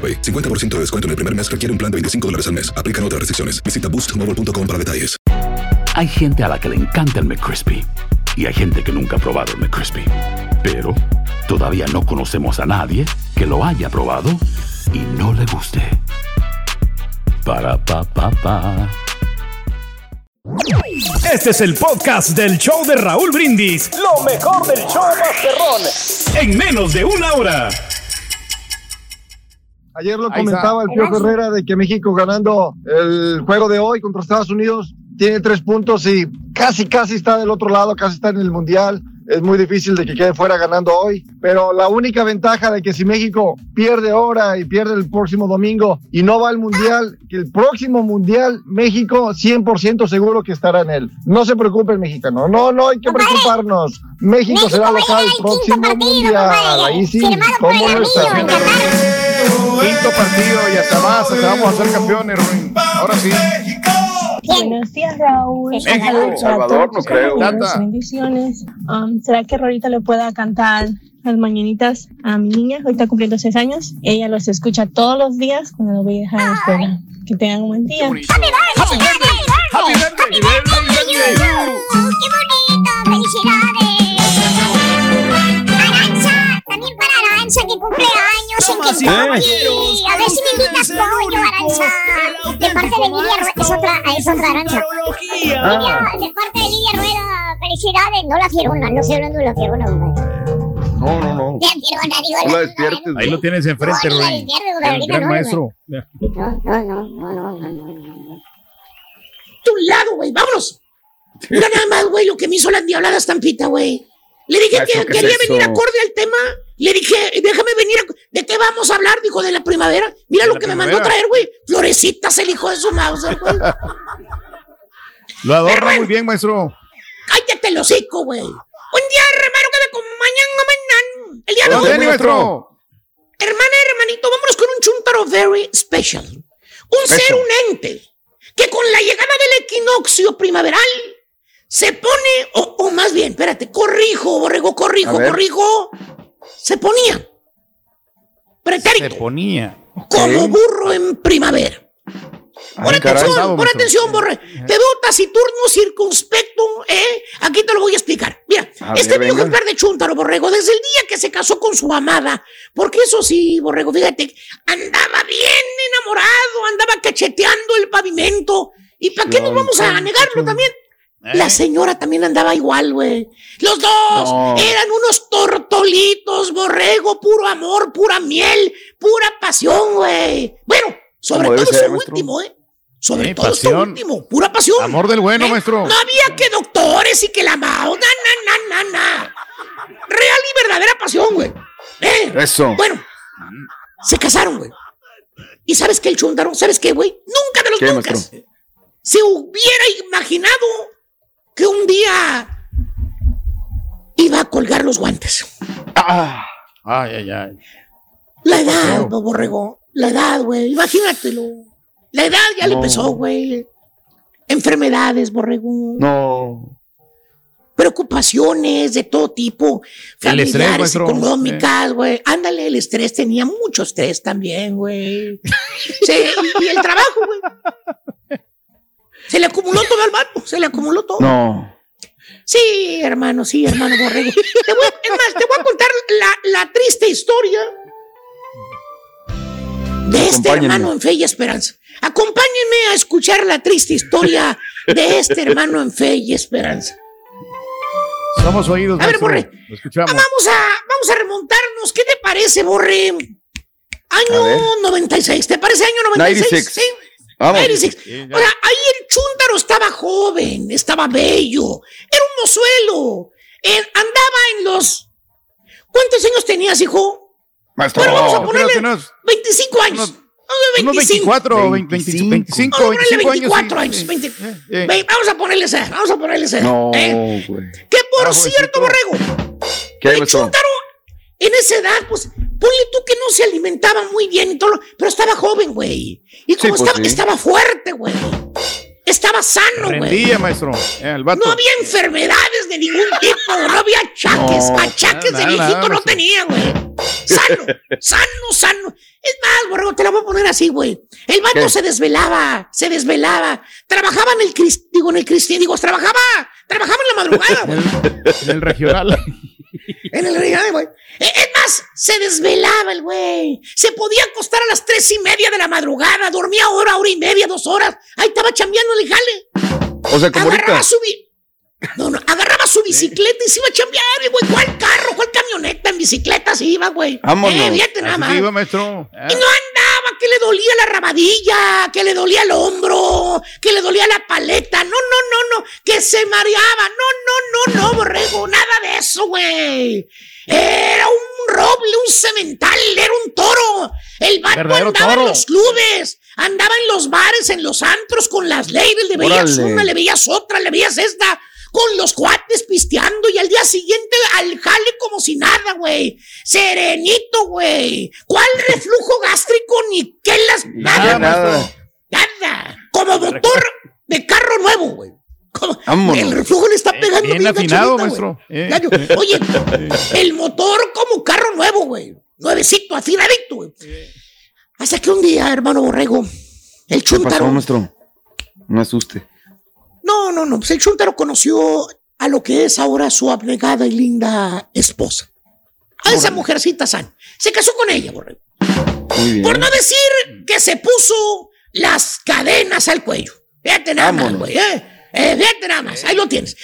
AroPay. 50% de descuento en el primer mes requiere un plan de 25 dólares al mes. Aplican otras restricciones. Visita boostmobile.com para detalles. Hay gente a la que le encanta el McCrispy y hay gente que nunca ha probado el McCrispy. Pero todavía no conocemos a nadie que lo haya probado y no le guste. Para pa pa pa. Este es el podcast del show de Raúl Brindis. Lo mejor del show Masterrón. En menos de una hora. Ayer lo Ahí comentaba el. Pío Herrera de que México ganando el juego de hoy contra Estados Unidos tiene tres puntos y casi, casi está del otro lado, casi está en el Mundial. Es muy difícil de que quede fuera ganando hoy, pero la única ventaja de que si México pierde ahora y pierde el próximo domingo y no va al Mundial, que el próximo Mundial México 100% seguro que estará en él. No se preocupen mexicano, no, no hay que preocuparnos. México, será local el próximo Mundial. Ahí sí, ¿cómo no está? Vamos a ser campeones, Ruin. Ahora sí. Buenos días, Raúl. México. Salvador, no creo. Bendiciones. Um, ¿Será que Rolita le pueda cantar las mañanitas a mi niña? Hoy está cumpliendo seis años. Ella los escucha todos los días cuando lo voy a dejar a la escuela. Que tengan un buen día. ¡Happy birthday! ¡Happy birthday! ¡Happy birthday to you! ¡Qué bonito! ¡Felicidades! Aranza que cumple años en Kentucky. A ver si me invitas pollo, Aranza. De parte de Lidia Rueda, es otra, es otra Aranza. Lidia, Ah. de parte de Lidia Rueda, felicidades. No la fierona, no hablando de la fierona, hombre. No, no, no. Fierona, No la despiertes. Ahí lo tienes enfrente, No, Ruin. el gran no, maestro. No, no, no, no, no, no, no. Tu lado, güey, vámonos. Mira nada más, güey, lo que me hizo la endiablada estampita, güey. Le dije ¿Eso que quería es venir acorde al tema. Le dije, déjame venir. a- ¿De qué vamos a hablar? Dijo, de la primavera. Mira De lo que me mandó a traer, güey. Florecitas, el hijo de su mouse, güey. Lo adorna muy bien, maestro. Cállate el hocico, güey. Un día, hermano, que me Tenis, maestro. Hermana, hermanito, vámonos con un chuntaro very special. Un ser, un ente, que con la llegada del equinoccio primaveral se pone, o, o más bien, espérate, corrijo, borrego, corrijo, corrijo, se ponía pretérito, Se ponía. como burro en primavera. Pon atención, pon atención, borre. Te veo taciturno, circunspecto, ¿eh? Aquí te lo voy a explicar. Mira, A este ver, viejo ejemplar de Chuntaro, borrego, desde el día que se casó con su amada, porque eso sí, borrego, fíjate, andaba bien enamorado, andaba cacheteando el pavimento. ¿Y para qué nos vamos a negarlo también? La señora también andaba igual, güey. Los dos No. eran unos tortolitos, borrego, puro amor, pura miel, pura pasión, güey. Bueno, sobre todo ser, eso maestro. último, ¿eh? Sobre todo esto pasión. último, pura pasión. Amor del bueno, ¿Eh? maestro. No había que doctores y que la mao, na, na, na, na, na. Real y verdadera pasión, güey. ¿Eh? Eso. Bueno, se casaron, güey. ¿Y sabes qué, el chúndaro? ¿Sabes qué, güey? Nunca de los ¿Qué, nunca. Se hubiera imaginado que un día iba a colgar los guantes. Ah, Ay, ay, ay. La edad, borrego. La edad, güey. Imagínatelo. La edad ya le No. empezó, güey. Enfermedades, borrego. no. Preocupaciones de todo tipo. Familiares, económicas, güey. Ándale, el estrés. Tenía mucho estrés también, güey. Sí, y, y el trabajo, güey. Se le acumuló todo al vato. Se le acumuló todo. No. Sí, hermano, sí, hermano Borrego. Te voy, es más, te voy a contar la, la triste historia de este hermano en fe y esperanza. Acompáñenme a escuchar la triste historia de este hermano en fe y esperanza. Somos oídos, A ver. Borre. Escuchamos. Vamos a, vamos a remontarnos. ¿Qué te parece, Borre? Año 96. ¿Te parece año 96? 96. Sí. Vamos. 96. O sea, ahí el chúntaro estaba joven, estaba bello, era un mozuelo, eh, andaba en los... ¿Cuántos años tenías, hijo? Maestro. Bueno, vamos a ponerle que unos- 25 años. unos- Unos 24, 20, 25, 25, Vamos a ponerle 25 24 años. años. sí. 20. Eh, Ve, Vamos a ponerle esa, vamos a ponerle esa. No, ¿eh? güey. Que por Ah, cierto. Borrego, ¿Qué el chúntaro en esa edad, pues, ponle tú que no se alimentaba muy bien y todo, lo- pero estaba joven, güey. Y como pues estaba, sí. estaba fuerte, güey. Estaba sano, güey. Maestro. Eh, el vato. No había enfermedades de ningún tipo, no había achaques, No, achaques de viejito nada, no tenía, güey. Sano, sano, sano. Es más, borrego, te la voy a poner así, güey. El vato ¿Qué? se desvelaba, se desvelaba. Trabajaba en el cris- digo, en el cristiano, digo, trabajaba, trabajaba en la madrugada, güey. En el regional. En el regional, güey. Eh, Es más, se desvelaba el güey. Se podía acostar a las tres y media de la madrugada. Dormía hora, hora y media, dos horas. Ahí estaba chambeando el jale. O sea, como agarraba ahorita. su no, no, agarraba su bicicleta y se iba a chambear, güey. ¿Cuál carro? ¿Cuál camioneta? En bicicleta se iba, güey. Vámonos. Eh, fíjate nada Así más. se iba, maestro. Y no andaba que le dolía la rabadilla, que le dolía el hombro, que le dolía la paleta. No, no, no, no, que se mareaba. No, no, no, no, borrego, nada de eso, güey. Era un roble, un cemental, era un toro. El vato Verdadero andaba toro. en los clubes, andaba en los bares, en los antros con las ladies, le veías Órale. una, le veías otra, le veías esta. Con los cuates pisteando y al día siguiente al jale como si nada, güey. Serenito, güey. ¿Cuál reflujo gástrico ni qué las... Nada, Nada, Nada. Como motor de carro nuevo, güey. Como-. El reflujo le está eh, pegando bien gacho afinado, maestro. güey. Eh. Oye, el motor como carro nuevo, güey. Nuevecito, afinadito, güey. Hasta que un día, hermano Borrego, el ¿Qué pasó, chuntaro... maestro? No asuste. No, no, no. Pues el Chuntaro conoció a lo que es ahora su abnegada y linda esposa. A esa mujercita san. Se casó con ella, borrego. Por no decir que se puso las cadenas al cuello. Fíjate nada más, güey. ¿eh? Eh, fíjate nada más. Ahí lo tienes.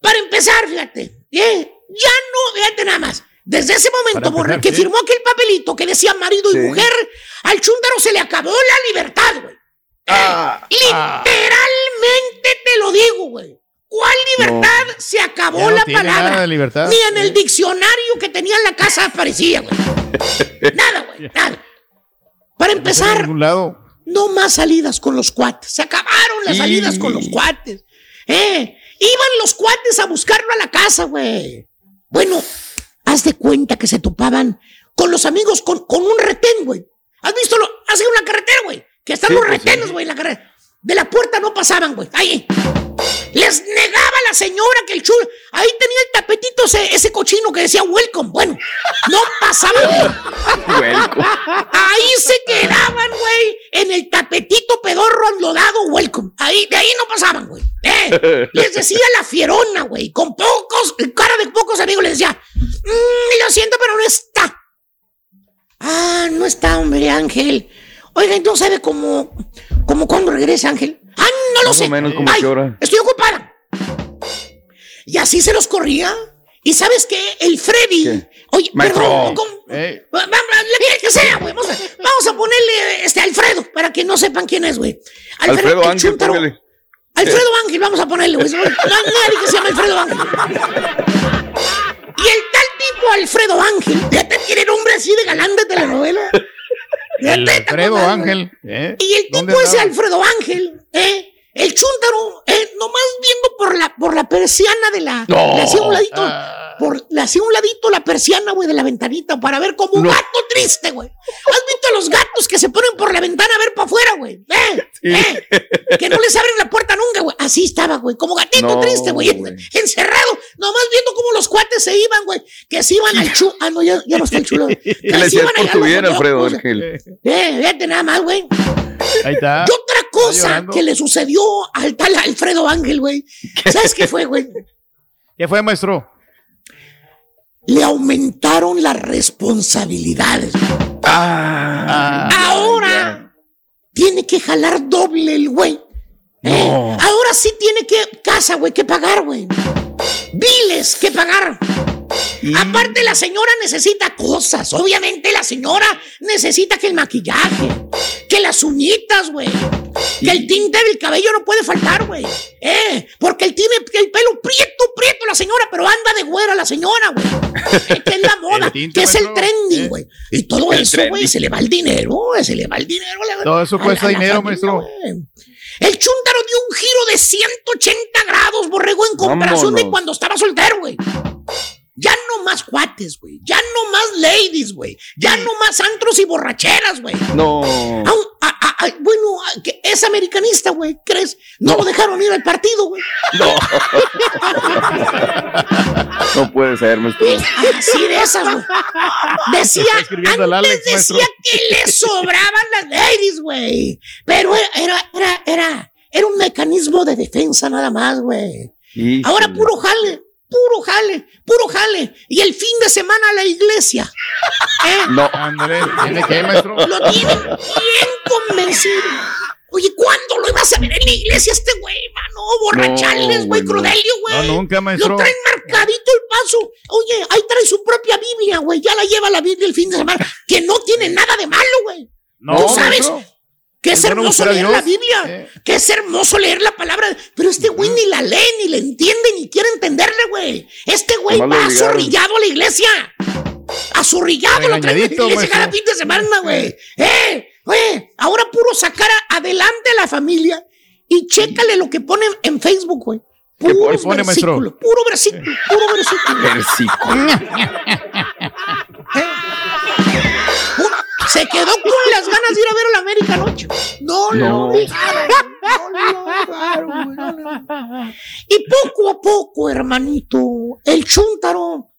Para empezar, fíjate. ¿eh? Ya no, fíjate nada más. Desde ese momento, borre, que sí. firmó aquel papelito que decía marido Sí. y mujer, al Chuntaro se le acabó la libertad, güey. Ah, Literalmente te lo digo, güey. ¿Cuál libertad? Se acabó no la palabra. nada de libertad. Ni en el diccionario que tenía en la casa aparecía, güey. nada, güey, nada. Para empezar, lado. no más salidas con los cuates. Se acabaron las salidas con los cuates. Eh, iban los cuates a buscarlo a la casa, güey. Bueno, haz de cuenta que se topaban con los amigos con, con un retén, güey. ¿Has visto lo, en la carretera, güey? Que están Sí, los pues, retenes, sí. güey, en la carretera. De la puerta no pasaban, güey. Ahí. Que el chulo. Ahí tenía el tapetito ese, ese cochino que decía welcome. Bueno, no pasaban. güey. Ahí se quedaban, güey, en el tapetito pedorro enlodado, welcome. Ahí, de ahí no pasaban, güey. Eh, les decía la fierona, güey, con pocos, cara de pocos amigos, les decía, "Mm, lo siento, pero no está. Ah, no está, hombre, Ángel. Oiga, ¿no sabe cómo, cómo cuándo regresa Ángel? Ah, no lo Más sé. o menos como Ay, qué hora. Estoy ocupada. Y así se los corría. ¿Y sabes qué? El Freddy. Oye, Maestro. perdón, que sea, güey. Vamos a, vamos a ponerle este Alfredo para que no sepan quién es, güey. Alfredo el Ángel, póngale. Alfredo Ángel, vamos a ponerle, güey. No hay nadie que se llame Alfredo Ángel. Y el tal tipo Alfredo Ángel, ya te tiene nombre así de galán de telenovela. El Neta, Alfredo. Ángel. ¿eh? Y el ¿Dónde tipo ese? Alfredo Ángel, ¿eh? El chúntaro, ¿eh? Nomás viendo por la, por la persiana de la. No. Le hacía un ladito. Ah. Por, le hacía un ladito la persiana, güey, de la ventanita para ver como un No. gato triste, güey. ¿Has visto a los gatos que se ponen por la ventana a ver para afuera, güey? ¿Eh? ¿Eh? Que no les abren la puerta nunca, güey. Así estaba, güey. Como gatito No, triste, güey. Encerrado. Nomás viendo cómo los cuates se iban, güey. Que se iban al chu. Ah, no, ya, ya no está el chulo. ¿Qué le decías por tu bien, Alfredo Ángel? Eh, fíjate nada más, güey. Ahí está. Y otra cosa llorando. que le sucedió al tal Alfredo Ángel, güey. ¿Sabes qué fue, güey? ¿Qué fue, maestro? Le aumentaron las responsabilidades. Ah, Ahora tiene que jalar doble el güey. ¿eh? Ahora sí tiene que casa, güey, que pagar, güey. Biles que pagar. Aparte, la señora necesita cosas. Obviamente, la señora necesita que el maquillaje, que las uñitas, güey. Que el tinte del cabello no puede faltar, güey. Eh, porque él tiene el pelo prieto, prieto la señora, pero anda de güera la señora, güey. Eh, que es la moda, El que es el trending, Eh. güey. Y todo El eso, güey, se le va el dinero, se le va el dinero. Todo eso cuesta dinero, maestro. El chúntaro dio un giro de 180 grados, borrego, en comparación de cuando estaba soltero, güey. Ya no más cuates, güey. Ya no más ladies, güey. Ya no más antros y borracheras, güey. No. Aun- a- a- a- bueno, a- que es americanista, güey. ¿Crees? No, lo dejaron ir al partido, güey. No. No puede ser, maestro. Así de esas, güey. Decía, antes Alex, decía maestro. que le sobraban las ladies, güey. Pero era, era, era, era un mecanismo de defensa nada más, güey. Ahora puro jale, puro jale, puro jale. Y el fin de semana a la iglesia. ¿Eh? No. Ándale, ¿tiene que, maestro? Lo tienen bien convencido. Oye, ¿cuándo lo ibas a ver en la iglesia este güey, mano? Borrachales, No, güey, güey, no. crudelio, No, güey. nunca, Lo maestro. traen marcadito el paso. Oye, ahí trae su propia Biblia, güey. Ya la lleva la Biblia el fin de semana. Que no tiene nada de malo, güey. No, Tú sabes maestro. Que es Es bueno hermoso leer Dios. la Biblia. Eh. Que es hermoso leer la palabra. Pero este güey ni la lee, ni la entiende, ni quiere entenderle, güey. Este güey va azorrillado a la iglesia. Azorrillado lo traen a la iglesia cada fin de semana, güey. Eh, güey. Ahora puro sacar a- adelante a la familia. Y chécale lo que pone en Facebook, güey. ¿Qué Puro pone, maestro? versículo, puro versículo, puro versículo. Versículo. Se quedó con las ganas de ir a ver a la América anoche. No, No. lo dejaron. No lo dejaron, Y poco a poco, hermanito, el chúntaro,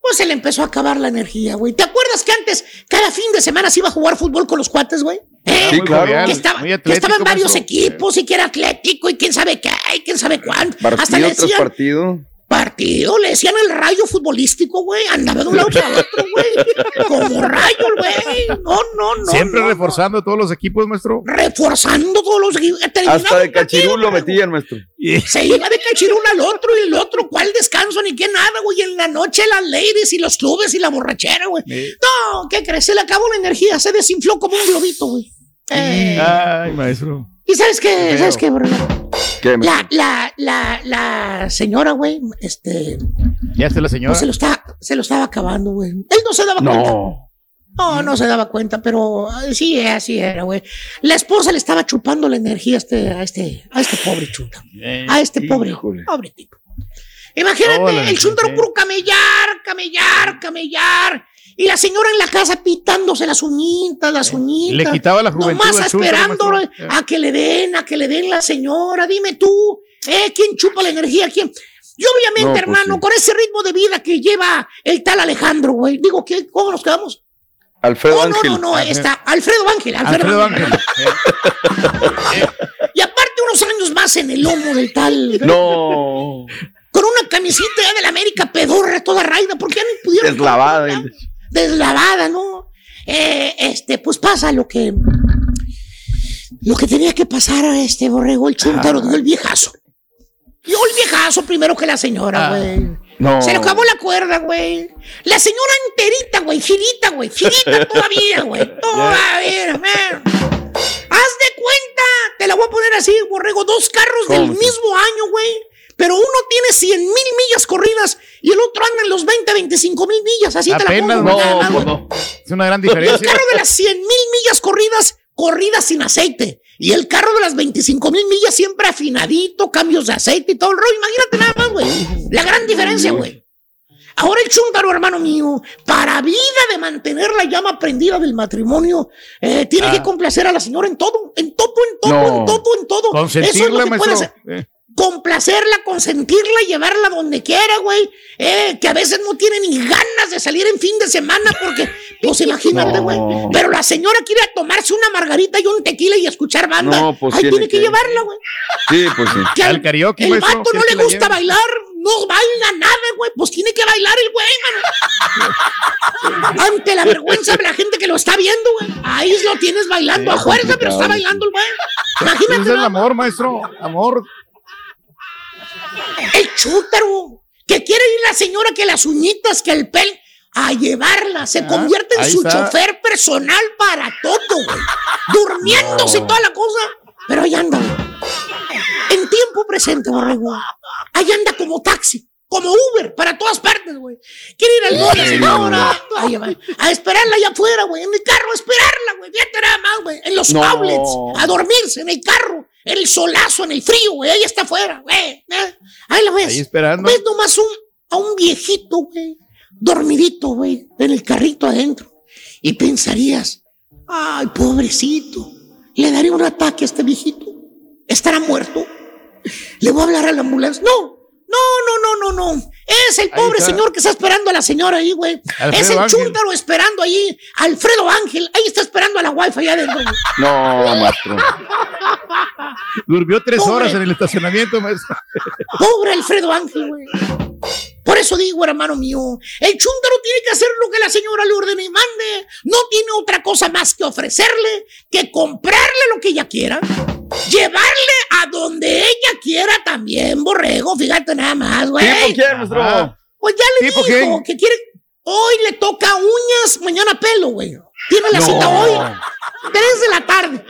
pues se le empezó a acabar la energía, güey. ¿Te acuerdas que antes, cada fin de semana se iba a jugar fútbol con los cuates, güey? ¿Eh? Sí, claro. jovial, Que estaba, muy que estaba en varios equipos y que era atlético y quién sabe qué, y quién sabe cuánto. Hasta Partido le tras decían, partido. Partido, le decían el rayo futbolístico, güey. Andaba de un lado para otro, güey. Como rayo, güey. No, no, no. Siempre no, reforzando todos los equipos, maestro. Reforzando todos los. terminaba Hasta de cachirú lo metían, maestro. Se iba de cachirún al otro y el otro, ¿cuál descanso ni qué nada, güey? En la noche las ladies y los clubes y la borrachera, güey. No, ¿qué crees? Se le acabó la energía, se desinfló como un globito, güey. Eh, Ay, maestro. ¿Y sabes qué? ¿Sabes qué, bro? ¿Qué, La, la, la, la señora, güey, este, Ya está la señora. pues se lo está, se lo estaba acabando, güey. Él no se daba cuenta. No. No, no se daba cuenta, pero eh, sí, así era, güey. La esposa le estaba chupando la energía a este, a este, a este pobre chuta. A este pobre, Híjole. pobre tipo. Imagínate, el gente. puro camellar, camellar, camellar. Y la señora en la casa pitándose las uñitas, las uñitas. Le quitaba la juventud Nomás esperando a que le den, a que le den la señora. Dime tú, ¿eh? ¿Quién chupa la energía? ¿Quién? Y obviamente, No, pues hermano, sí. con ese ritmo de vida que lleva el tal Alejandro, güey. Digo, ¿qué? ¿cómo nos quedamos? Alfredo Oh, no, Ángel. no, no, está Alfredo Ángel. Alfredo, Alfredo Ángel. Y aparte unos años más en el lomo del tal. No. Con una camisita ya de la América pedorra, toda raida, porque ya ni pudieron. Deslavada. Deslavada, ¿no? Eh, este, pues pasa lo que. Lo que tenía que pasar a este borrego, el chúntaro, dio el viejazo. Dio el viejazo primero que la señora, güey. No. Se le acabó la cuerda, güey. La señora enterita, güey, girita, güey, girita todavía, güey. Todavía, man. Haz de cuenta, te la voy a poner así, borrego, dos carros del mismo año, güey. Pero uno tiene 100 mil millas corridas y el otro anda en los 20, 25 mil millas. Así te la Apenas, pongo. no, nada pues no. Es una gran Y el diferencia. carro de las 100 mil millas corridas, corridas sin aceite. Y el carro de las 25 mil millas siempre afinadito, cambios de aceite y todo el rollo. Imagínate nada más, güey. La gran diferencia, güey. Ahora el chúntaro, hermano mío, para vida de mantener la llama prendida del matrimonio, eh, tiene Ah. que complacer a la señora en todo, en todo, en todo, No. en todo, en todo. Eso es lo que puede hacer Eh, complacerla, consentirla, llevarla donde quiera, güey. Eh, que a veces no tiene ni ganas de salir en fin de semana porque, pues imagínate, No. güey. Pero la señora quiere tomarse una margarita y un tequila y escuchar banda. No, pues Ahí tiene tiene que, que- llevarla, güey. Sí, pues sí. Que Al karaoke, el vato no ¿quieres le gusta lleve? bailar, no baila nada, güey. Pues tiene que bailar el güey, mano. Ante la vergüenza de la gente que lo está viendo, güey. Ahí lo tienes bailando Sí, a fuerza, pero está bailando el güey. Imagínate. es el amor, maestro. Amor. El chútaro. Que quiere ir la señora que las uñitas, que el pel. A llevarla. Se convierte en su está. chofer personal para todo, güey. Durmiéndose toda la cosa. Pero ahí anda. En tiempo presente, borrego. Ahí anda como taxi. Como Uber, para todas partes, güey. Quiere ir al. Ahí va. A esperarla allá afuera, güey. En el carro, a esperarla, güey. Fíjate nada más, güey. En los No. outlets. A dormirse en el carro. En el solazo, en el frío, güey. Ahí está afuera, güey. Eh, Ahí la ves. Ahí esperando. Ves nomás un, a un viejito, güey, dormidito, güey, en el carrito adentro. Y pensarías, ay, pobrecito, le daré un ataque a este viejito. ¿Estará muerto? ¿Le voy a hablar a la ambulancia? No, no, no, no, no, no. Es el pobre señor que está esperando a la señora ahí, güey. Es el Ángel. chúntaro esperando ahí. Alfredo Ángel, ahí está esperando a la wifi allá adentro. No, maestro. Durmió tres Pobre. horas en el estacionamiento, maestro. Pobre Alfredo Ángel, güey. Por eso digo, hermano mío, el chúntaro tiene que hacer lo que la señora le ordene y mande. No tiene otra cosa más que ofrecerle que comprarle lo que ella quiera. Llevarle a donde ella quiera también, borrego. Fíjate nada más, güey. ¿Tipo quién, maestro? Ah. Pues ya le ¿Tipo dijo quién? que quiere. Hoy le toca uñas, mañana pelo, güey. Tiene la No. cita hoy. Tres de la tarde.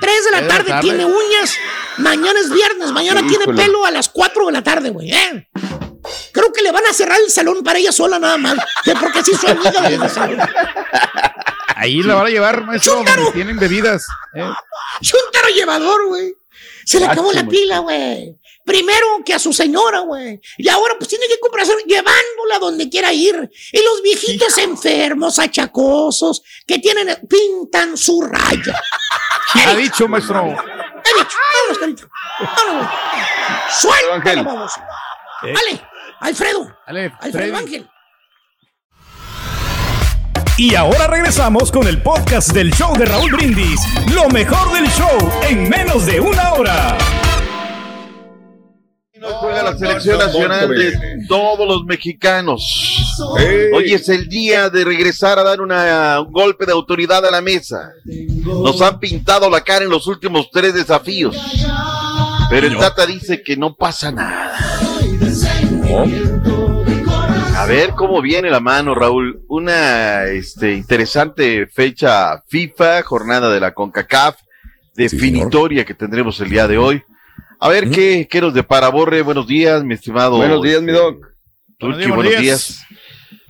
Tres de la tarde, tarde. tiene uñas. Mañana es viernes. Mañana tiene pelo a las cuatro de la tarde, güey. ¿eh? Creo que le van a cerrar el salón para ella sola nada más. que Porque así su amiga de salón. Ahí la van a llevar, maestro, tienen bebidas. ¿eh? Chúntaro llevador, güey. Se le acabó la pila, güey. Primero que a su señora, güey. Y ahora pues tiene que comprar llevándola donde quiera ir. Y los viejitos enfermos, achacosos, que tienen, pintan su raya. Ha dicho, maestro. He dicho, vámonos, carito. Vámonos. Suéltalo, vamos. Eh. Vale, Alfredo. Dale, Alfredo. Ángel. Y ahora regresamos con el podcast del show de Raúl Brindis. Lo mejor del show en menos de una hora. Nos juega la selección nacional de todos los mexicanos. Hoy es el día de regresar a dar una- un golpe de autoridad a la mesa. Nos han pintado la cara en los últimos tres desafíos. Pero el Tata dice que no pasa nada. A ver cómo viene la mano, Raúl. Una este, interesante fecha FIFA, jornada de la CONCACAF, definitoria que tendremos el día de hoy. A ver qué, qué nos depara, Borre. Buenos días, mi estimado. Buenos días, mi doc. Buenos días, buenos buenos días.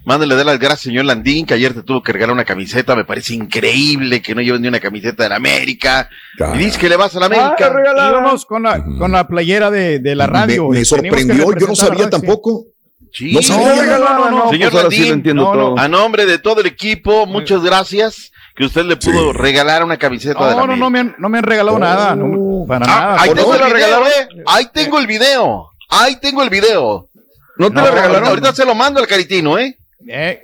Mándale dar las gracias, señor Landín, que ayer te tuvo que regalar una camiseta. Me parece increíble que no lleven ni una camiseta de la América. Y dice que le vas a la América. Ah, íbamos con la, con la playera de, de la radio. Me, sorprendió, yo no sabía tampoco. Sí, No sabía. no, no, Señor pues ahora sí Landín, lo entiendo no, no, todo. a nombre de todo el equipo, muchas gracias que usted le pudo regalar una camiseta de la No, no, no me han, no me han regalado nada. no, para Ah, nada. ahí tengo eso el video, eh. Ahí tengo el video. Ahí tengo el video. ¿No te la regalaron? Ahorita se lo mando al caritino, ¿eh? Eh,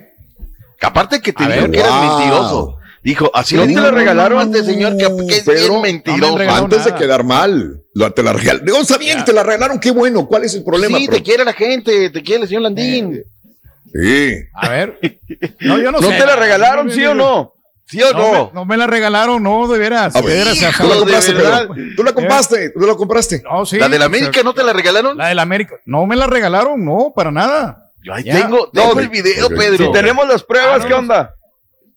Que aparte que te A dijo ver. que eras mentiroso. Dijo, así ¿No le te la regalaron? este señor que, que es Pedro, bien mentiroso. Antes de quedar mal, lo- te la regalaron. No sabía que te la regalaron, qué bueno. ¿Cuál es el problema? sí, Pero- te quiere la gente, te quiere el señor Landín. Sí. a ver. No, yo no, ¿No sé. te la regalaron, sí o no? ¿Sí o No, no? me, no me la regalaron, no, de veras. A de tú la compraste. Pedro. Tú la compraste, tú la compraste. No, sí. ¿La de la pues, América no te la regalaron? La de la América. No me la regalaron, no, para nada. Yo ahí Ya. tengo, tengo No, el video. Pedro. Si tenemos las pruebas, Ah, no, ¿qué no. onda?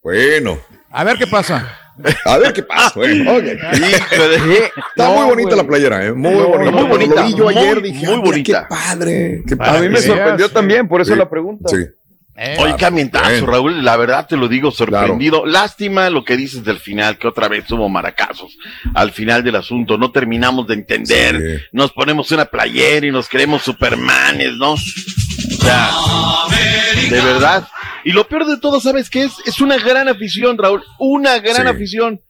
Bueno, A ver qué pasa. a ver qué pasa. Bueno, ok. Híjole. Está No, muy bonita güey. la playera, ¿eh? Muy No, bonita. muy bonita, Lo vi yo muy, ayer, dije, muy ah, mira, bonita. Qué padre. Qué A mí me sorprendió también, por eso Sí. la pregunta. Sí. Eh, Oye, qué ambientazo, Bien. Raúl, la verdad te lo digo, sorprendido. Lástima lo que dices del final, que otra vez hubo maracazos al final del asunto. No terminamos de entender. Sí. Nos ponemos una playera y nos creemos supermanes, ¿no? Sea, de verdad. Y lo peor de todo, ¿sabes qué es? Es una gran afición, Raúl. Una gran Sí. afición.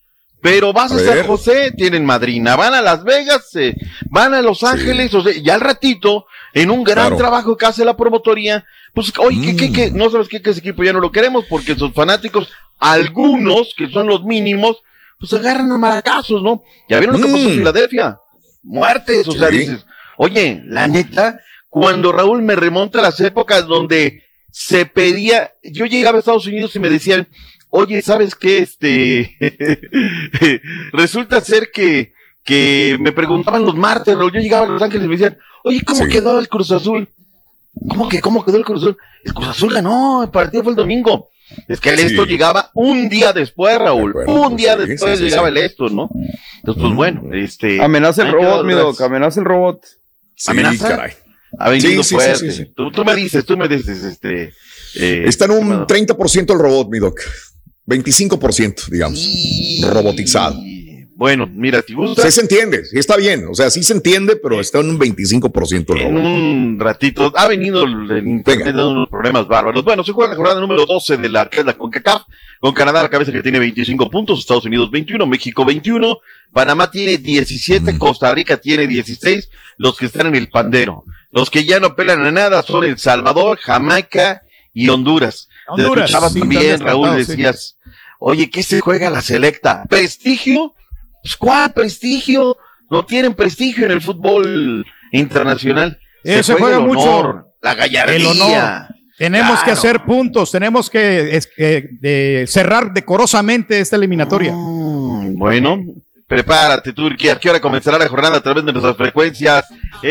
Pero vas a, A San. José, tienen madrina, van a Las Vegas, eh, van a Los Ángeles, o sea, ya al ratito, en un gran Claro. trabajo que hace la promotoría, pues, oye, ¿qué, qué, qué? Mm. No sabes qué, que ese equipo ya no lo queremos, porque sus fanáticos, algunos, que son los mínimos, pues agarran a maracazos, ¿no? Ya vieron lo que pasó en Mm. Filadelfia. Muertes, o sea, Sí. dices, oye, la neta, cuando Raúl me remonta a las épocas donde se pedía, yo llegaba a Estados Unidos y me decían, oye, ¿sabes qué? Este, resulta ser que, que me preguntaban los martes, Raúl, yo llegaba a Los Ángeles y me decían, oye, ¿cómo Sí. quedó el Cruz Azul? ¿Cómo que, cómo quedó el Cruz Azul? El Cruz Azul ganó, el partido fue el domingo. Es que el Sí. esto llegaba un día después, Raúl. De acuerdo, un día sí, después sí, sí, llegaba sí. el esto, ¿no? Entonces, pues bueno, este. Amenaza el robot, mi doc, amenaza el robot. Sí, ¿Amenaza? caray. Ha venido Sí, fuerte. sí. Tú, tú me dices, tú me dices, este. eh, Está en un estimado. 30% el robot, mi doc. 25%, digamos. Robotizado. Bueno, mira, si gusta, Sí se entiende, sí está bien. O sea, sí se entiende, pero está en un 25% el en robot. un ratito, ha venido el internet dando unos problemas bárbaros. Bueno, se juega la jornada número 12 de la, es la CONCACAF, con Canadá a la cabeza que tiene 25 puntos, Estados Unidos 21, México 21, Panamá tiene 17, Costa Rica tiene 16, los que están en el pandero. Los que ya no pelan a nada son El Salvador, Jamaica y Honduras. Honduras, sí, también, Raúl, sí. decías, oye, ¿qué se juega la selecta? ¿Prestigio? Pues, ¿Cuál prestigio? No tienen prestigio en el fútbol internacional. Eh, se juega el mucho honor, la gallardía. el honor. Tenemos que hacer puntos, tenemos que es- eh, de cerrar decorosamente esta eliminatoria. Mm, Bueno, prepárate, Turquía. ¿A qué hora comenzará la jornada a través de nuestras frecuencias? ¡En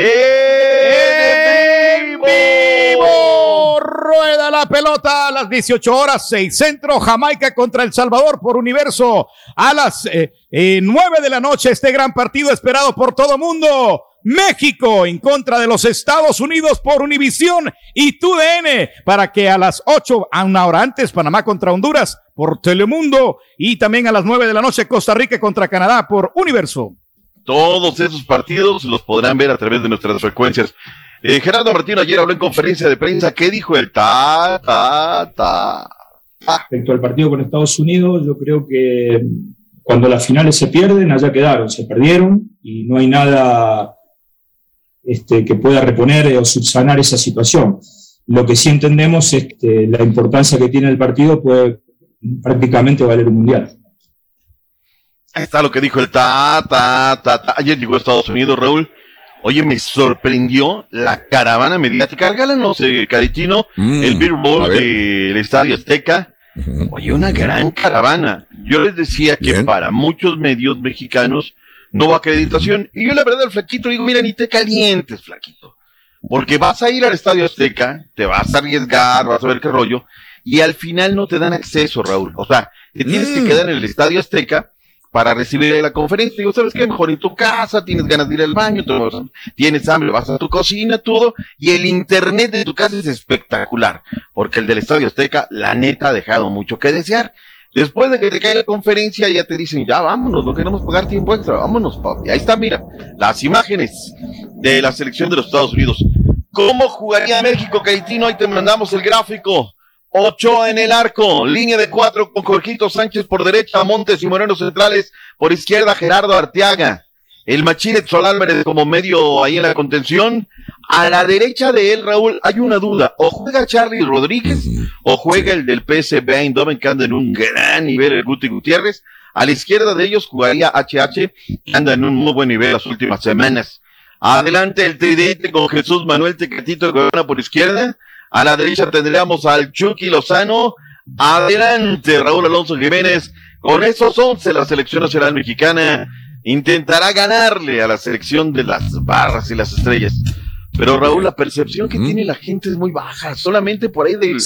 vivo! Rueda la pelota a las 18 horas, 6 centro, Jamaica contra El Salvador por Universo. A las eh, eh, 9 de la noche, este gran partido esperado por todo mundo. México en contra de los Estados Unidos por Univisión y TUDN para que a las 8, a una hora antes, Panamá contra Honduras por Telemundo y también a las 9 de la noche, Costa Rica contra Canadá por Universo. Todos esos partidos los podrán ver a través de nuestras frecuencias. Eh, Gerardo Martino ayer habló en conferencia de prensa. ¿Qué dijo el ta, ta, ta? Respecto al partido con Estados Unidos, yo creo que cuando las finales se pierden, allá quedaron, se perdieron y no hay nada este, que pueda reponer o subsanar esa situación. Lo que sí entendemos es que la importancia que tiene el partido puede prácticamente valer un mundial. Ahí está lo que dijo el ta, ta, ta, ta. Ayer llegó a Estados Unidos, Raúl. Oye, me sorprendió la caravana mediática. Regálanos, eh, Caritino, Mm, el Beer Bowl del Estadio Azteca. Oye, una gran caravana. Yo les decía que para muchos medios mexicanos no hubo acreditación. Y yo la verdad al flaquito digo, mira, ni te calientes, flaquito. Porque vas a ir al Estadio Azteca, te vas a arriesgar, vas a ver qué rollo, y al final no te dan acceso, Raúl. O sea, te tienes que quedar en el Estadio Azteca para recibir la conferencia. Digo, ¿sabes qué? Mejor en tu casa, tienes ganas de ir al baño, tienes hambre, vas a tu cocina, todo, y el internet de tu casa es espectacular, porque el del Estadio Azteca, la neta, ha dejado mucho que desear. Después de que te cae la conferencia, ya te dicen, ya vámonos, no queremos pagar tiempo extra, vámonos, papi. Ahí está, mira, las imágenes de la selección de los Estados Unidos. ¿Cómo jugaría México, Caitino? Ahí te mandamos el gráfico. Ochoa en el arco, línea de cuatro con Jorgito Sánchez por derecha, Montes y Moreno centrales, por izquierda Gerardo Arteaga. El Machine Sol Álvarez como medio ahí en la contención. A la derecha de él, Raúl, hay una duda. O juega Charlie Rodríguez o juega el del PSV Eindhoven que anda en un gran nivel, el Guti Gutiérrez. A la izquierda de ellos jugaría HH, que anda en un muy buen nivel las últimas semanas. Adelante el tridente con Jesús Manuel Tecatito Corona por izquierda. A la derecha tendríamos al Chucky Lozano. Adelante Raúl Alonso Jiménez. Con esos 11 la selección nacional mexicana intentará ganarle a la selección de las barras y las estrellas. Pero Raúl, la percepción que tiene la gente es muy baja. Solamente por ahí del,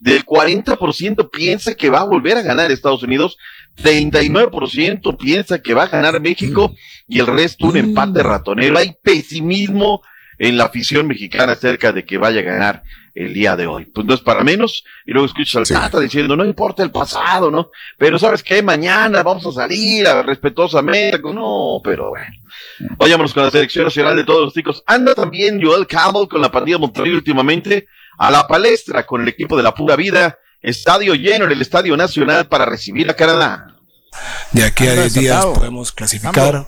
del 40% piensa que va a volver a ganar Estados Unidos. 39% piensa que va a ganar México y el resto un empate ratonero. Hay pesimismo en la afición mexicana acerca de que vaya a ganar el día de hoy. Pues no es para menos. Y luego escuchas al Tata diciendo, no importa el pasado, ¿no? Pero ¿sabes qué? Mañana vamos a salir a, respetuosamente. No, pero bueno. Vayámonos con la selección nacional de todos los chicos. Anda también Joel Campbell con la pandilla Monterrey últimamente a la palestra con el equipo de la pura vida. Estadio lleno en el Estadio Nacional para recibir a Canadá. De aquí a 10 días podemos clasificar,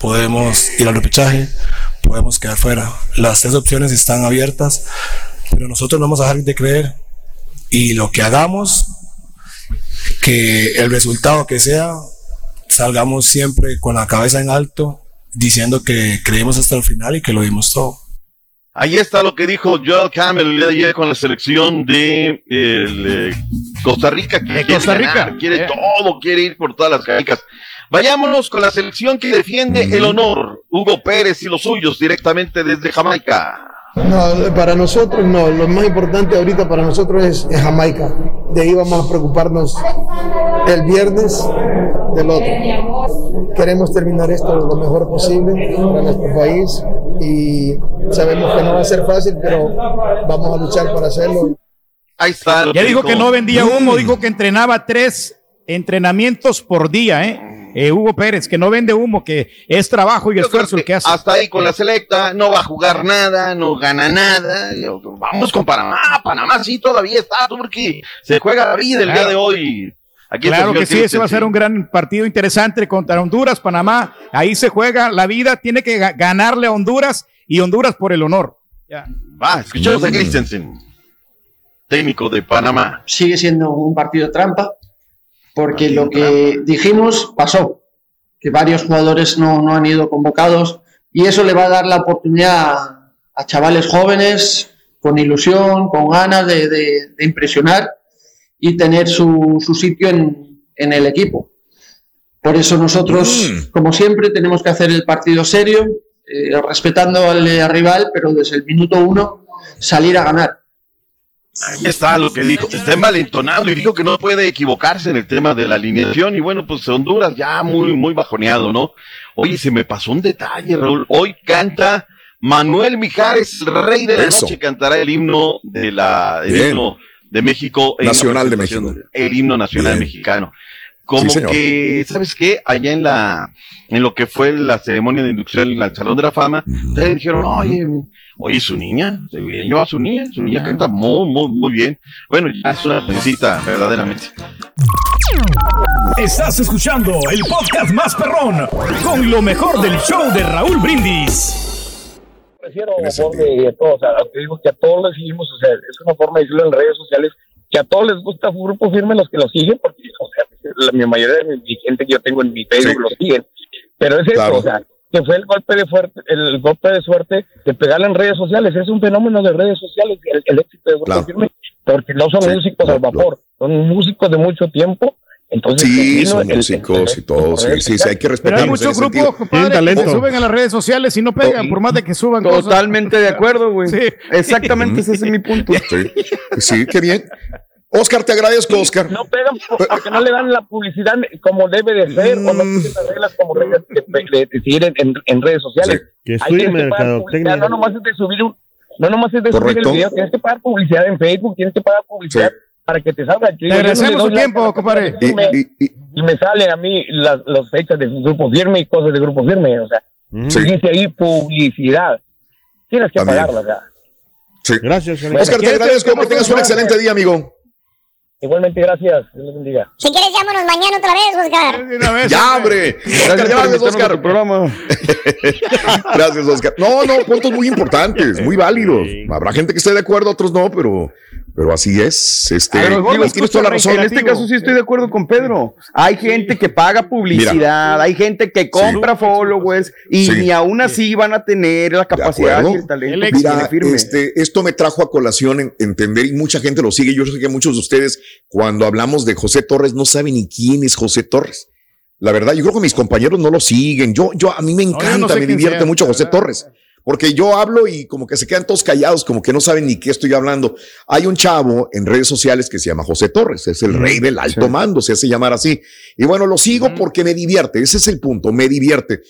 podemos ir al repechaje, podemos quedar fuera. Las tres opciones están abiertas, pero nosotros no vamos a dejar de creer. Y lo que hagamos, que el resultado que sea, salgamos siempre con la cabeza en alto, diciendo que creímos hasta el final y que lo dimos todo. Ahí está lo que dijo Joel Campbell el día de ayer con la selección de el, eh, Costa Rica. Que quiere Costa Rica. ganar, quiere Eh. todo, quiere ir por todas las canicas. Vayámonos con la selección que defiende el honor. Hugo Pérez y los suyos directamente desde Jamaica. No, para nosotros no. Lo más importante ahorita para nosotros es, es Jamaica. De ahí vamos a preocuparnos el viernes del otro. Queremos terminar esto lo mejor posible para nuestro país y sabemos que no va a ser fácil, pero vamos a luchar para hacerlo. Ahí está. Ya dijo que no vendía humo, dijo que entrenaba tres entrenamientos por día, ¿eh? Eh, Hugo Pérez, que no vende humo, que es trabajo y esfuerzo el que hace. Hasta ahí con la selecta, no va a jugar nada, no gana nada. Vamos con Panamá. Panamá sí todavía está, porque se juega la vida el día de hoy. Aquí claro que sí, ese va a ser un gran partido interesante contra Honduras, Panamá. Ahí se juega la vida, tiene que ga- ganarle a Honduras y Honduras por el honor. Va, escuchamos a Christensen, técnico de Panamá. sigue siendo un partido trampa, porque lo que dijimos pasó, que varios jugadores no, no han ido convocados y eso le va a dar la oportunidad a, a chavales jóvenes con ilusión, con ganas de, de- de impresionar y tener su, su sitio en, en el equipo. Por eso nosotros, como siempre, tenemos que hacer el partido serio, eh, respetando al, al rival, pero desde el minuto uno salir a ganar. Ahí está lo que dijo. Está envalentonado y dijo que no puede equivocarse en el tema de la alineación. Y bueno, pues Honduras ya muy, muy bajoneado, ¿no? Oye, se me pasó un detalle, Raúl. Hoy canta Manuel Mijares, rey de la Eso. noche, cantará el himno de la, el himno de México. Nacional de México. El himno nacional Bien. mexicano. Como Sí, que, ¿sabes qué? Allá en la, en lo que fue la ceremonia de inducción en el Salón de la Fama, ustedes dijeron, oye, oye, su niña, se yo a su niña, su niña canta muy, muy, muy bien. Bueno, ya es una princesita, verdaderamente. Estás escuchando el podcast más perrón con lo mejor del show de Raúl Brindis. prefiero mejor de, de todo, o sea, digo que a todos les seguimos, o sea, es una forma de decirlo en redes sociales, que a todos les gusta Grupo Firme los que lo siguen, porque, o sea, la, mi mayoría de mi gente que yo tengo en mi Facebook lo siguen, pero es eso, o sea, que fue el golpe de fuerte, el golpe de suerte de pegarle en redes sociales, es un fenómeno de redes sociales, el, el éxito de Grupo Claro. Firme, porque no son músicos al vapor, son músicos de mucho tiempo, entonces Sí, son el- el- músicos y todo. Sí, sí, sí, hay que Pero respetarlos. hay muchos grupos, compadre, que se suben a las redes sociales y no pegan, por más de que suban cosas. Totalmente de acuerdo, güey. Sí. Exactamente, ese es mi punto. Sí, sí, qué bien. Oscar, te agradezco, Oscar. No pegan por- porque no le dan la publicidad como debe de ser, o no Mm. tienen las reglas como reglas de, de- de seguir en, en- en redes sociales. Que Ahí estudie tienes que mercadotecnia. No nomás es de subir un, no nomás es de subir el video, tienes que pagar publicidad en Facebook, tienes que pagar publicidad para que te salga. Le agradecemos su tiempo, compadre. Y, me sale a mí las, las fechas de grupo firme y cosas de grupo firme, o sea, Sí. dice ahí publicidad. Tienes que También. pagarla, o sea. Sí. Gracias, Oscar, te ¿quieres agradezco. que Que tengas un excelente día, amigo. Igualmente, gracias. Dios los bendiga. Si quieres, llámanos mañana otra vez, Oscar. Ya, hombre. Gracias gracias, Oscar. programa. Gracias, Oscar. No, no, puntos muy importantes, muy válidos. Habrá gente que esté de acuerdo, otros no, pero, pero así es. Este, A lo mejor digo, los tienes toda la razón. En este caso sí estoy de acuerdo con Pedro. Hay gente que paga publicidad, hay gente que compra followers y Sí. ni aún así van a tener la capacidad y el talento Mira, firme. este, esto me trajo a colación en- entender y mucha gente lo sigue. Yo sé que muchos de ustedes, cuando hablamos de José Torres, no saben ni quién es José Torres. La verdad, yo creo que mis compañeros no lo siguen. Yo, yo, a mí me encanta, no sé me divierte sea, mucho José Torres. Porque yo hablo y como que se quedan todos callados, como que no saben ni qué estoy hablando. Hay un chavo en redes sociales que se llama José Torres, es el rey del alto mando, se hace llamar así. Y bueno, lo sigo porque me divierte, ese es el punto, me divierte.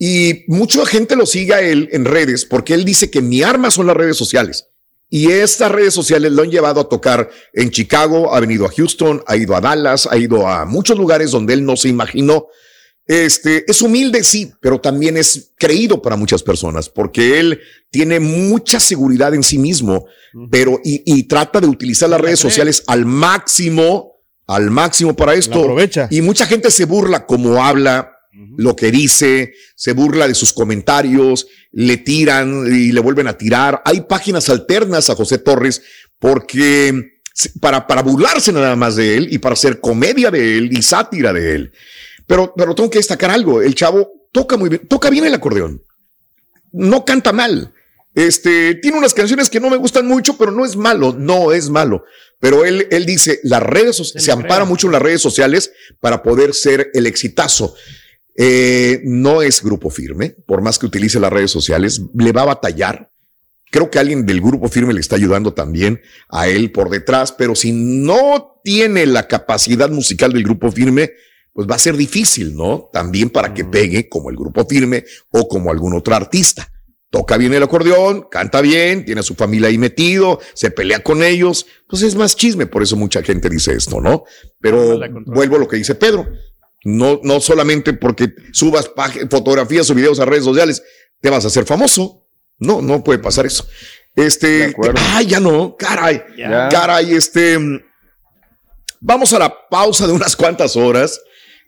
Y mucha gente lo sigue a él en redes porque él dice que mi arma son las redes sociales. Y estas redes sociales lo han llevado a tocar en Chicago, ha venido a Houston, ha ido a Dallas, ha ido a muchos lugares donde él no se imaginó. Este es humilde, sí, pero también es creído para muchas personas porque él tiene mucha seguridad en sí mismo, pero y, y trata de utilizar las redes sociales al máximo, al máximo para esto. aprovecha. Y mucha gente se burla como habla, lo que dice, se burla de sus comentarios, le tiran y le vuelven a tirar. Hay páginas alternas a José Torres porque para, para burlarse nada más de él y para hacer comedia de él y sátira de él. Pero, pero tengo que destacar algo. El chavo toca muy bien, toca bien el acordeón. No canta mal. Este tiene unas canciones que no me gustan mucho, pero no es malo, no es malo. Pero él, él dice, las redes so- se ampara mucho en las redes sociales para poder ser el exitazo. Eh, no es grupo firme, por más que utilice las redes sociales, le va a batallar. Creo que alguien del grupo firme le está ayudando también a él por detrás, pero si no tiene la capacidad musical del grupo firme, pues va a ser difícil, ¿no? También para que pegue como el grupo firme o como algún otro artista. Toca bien el acordeón, canta bien, tiene a su familia ahí metido, se pelea con ellos, pues es más chisme, por eso mucha gente dice esto, ¿no? Pero vuelvo a lo que dice Pedro, no, no solamente porque subas fotografías o videos a redes sociales, te vas a hacer famoso. No, no puede pasar eso. Este, ay, ya no, caray, Ya. caray, este, mm, vamos a la pausa de unas cuantas horas.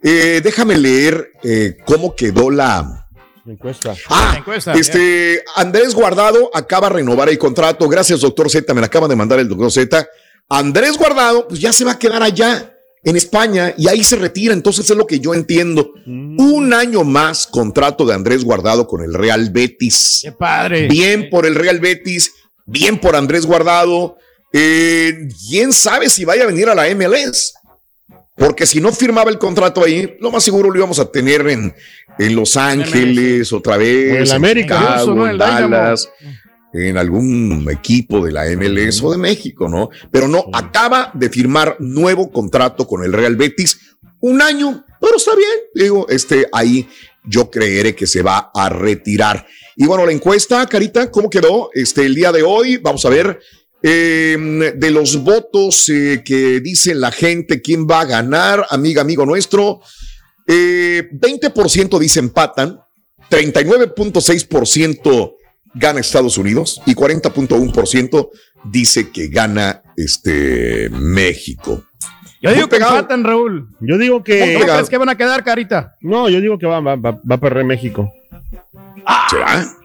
Eh, déjame leer eh, cómo quedó la, Encuesta. Ah, este Andrés Guardado acaba de renovar el contrato. Gracias, doctor Z. Me la acaba de mandar el doctor Z. Andrés Guardado, pues ya se va a quedar allá en España y ahí se retira. Entonces es lo que yo entiendo. Un año más contrato de Andrés Guardado con el Real Betis. Qué padre. Bien por el Real Betis, bien por Andrés Guardado. Eh, ¿Quién sabe si vaya a venir a la MLS? Porque si no firmaba el contrato ahí, lo más seguro lo íbamos a tener en, en Los Ángeles otra vez. O en la América. Chicago, ¿no? en. Dallas, en algún equipo de la MLS o de México, ¿no? Pero no, acaba de firmar nuevo contrato con el Real Betis. Un año, pero está bien. Digo, este, ahí yo creeré que se va a retirar. Y bueno, la encuesta, Carita, ¿cómo quedó? Este, el día de hoy, vamos a ver. Eh, de los votos eh, que dice la gente, quién va a ganar, amiga, amigo nuestro, eh, 20% dice empatan, 39.6% gana Estados Unidos y 40.1% dice que gana este México. Yo digo que empatan, Raúl. Yo digo que. ¿Cómo crees que van a quedar, Carita? No, yo digo que va, va, va, va a perder México. ¿Será?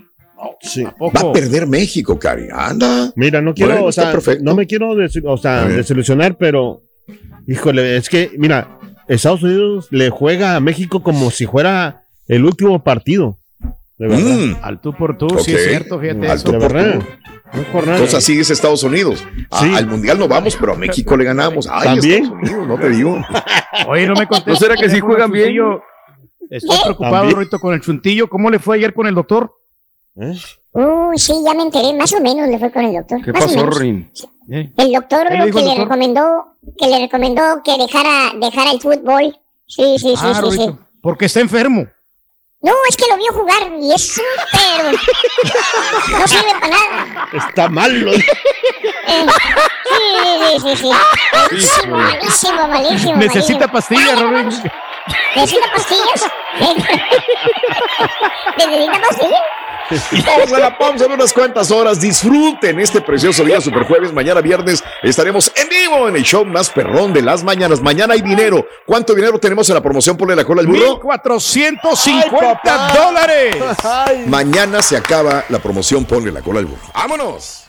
Sí. Va a perder México, Cari. Anda. Mira, no quiero, Bueno, o sea, perfecto. no me quiero des- o sea, desilusionar, pero híjole, es que, mira, Estados Unidos le juega a México como si fuera el último partido. De verdad. Mm. Al tú por tú, sí es cierto, fíjate Al eso. tú De por verdad. tú. Entonces así es Estados Unidos. A- Sí. al Mundial no vamos, pero a México le ganamos. Ay, ¿También? Estados Unidos, no te digo. Oye, no me contestas. ¿No será que sí juegan bien? Estoy preocupado, ¿También? Rito, con el chuntillo. ¿Cómo le fue ayer con el doctor? ¿Eh? Uy, sí, ya me enteré, más o menos le fue con el doctor. ¿Qué más o pasó, menos. Rin? El doctor ¿Qué le lo dijo que le doctor? recomendó, que le recomendó que dejara, dejara el fútbol. Sí, sí, sí, Ah, sí, sí. Porque está enfermo. No, es que lo vio jugar y es súper. no sirve para nada. Está malo. Eh, sí, sí, sí, sí. Malísimo, malísimo, malísimo. Necesita malísimo. pastillas, Rorrito. ¿Necesita pastillas? ¿Necesita pastillas? Vamos a la pausa de unas cuantas horas. Disfruten este precioso día, Super Jueves. Mañana viernes estaremos en vivo en el show más perrón de las mañanas. Mañana hay dinero. ¿Cuánto dinero tenemos en la promoción? Ponle la cola al burro. 1450 dólares. Mañana se acaba la promoción. Ponle la cola al burro. ¡Vámonos!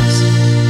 eyes.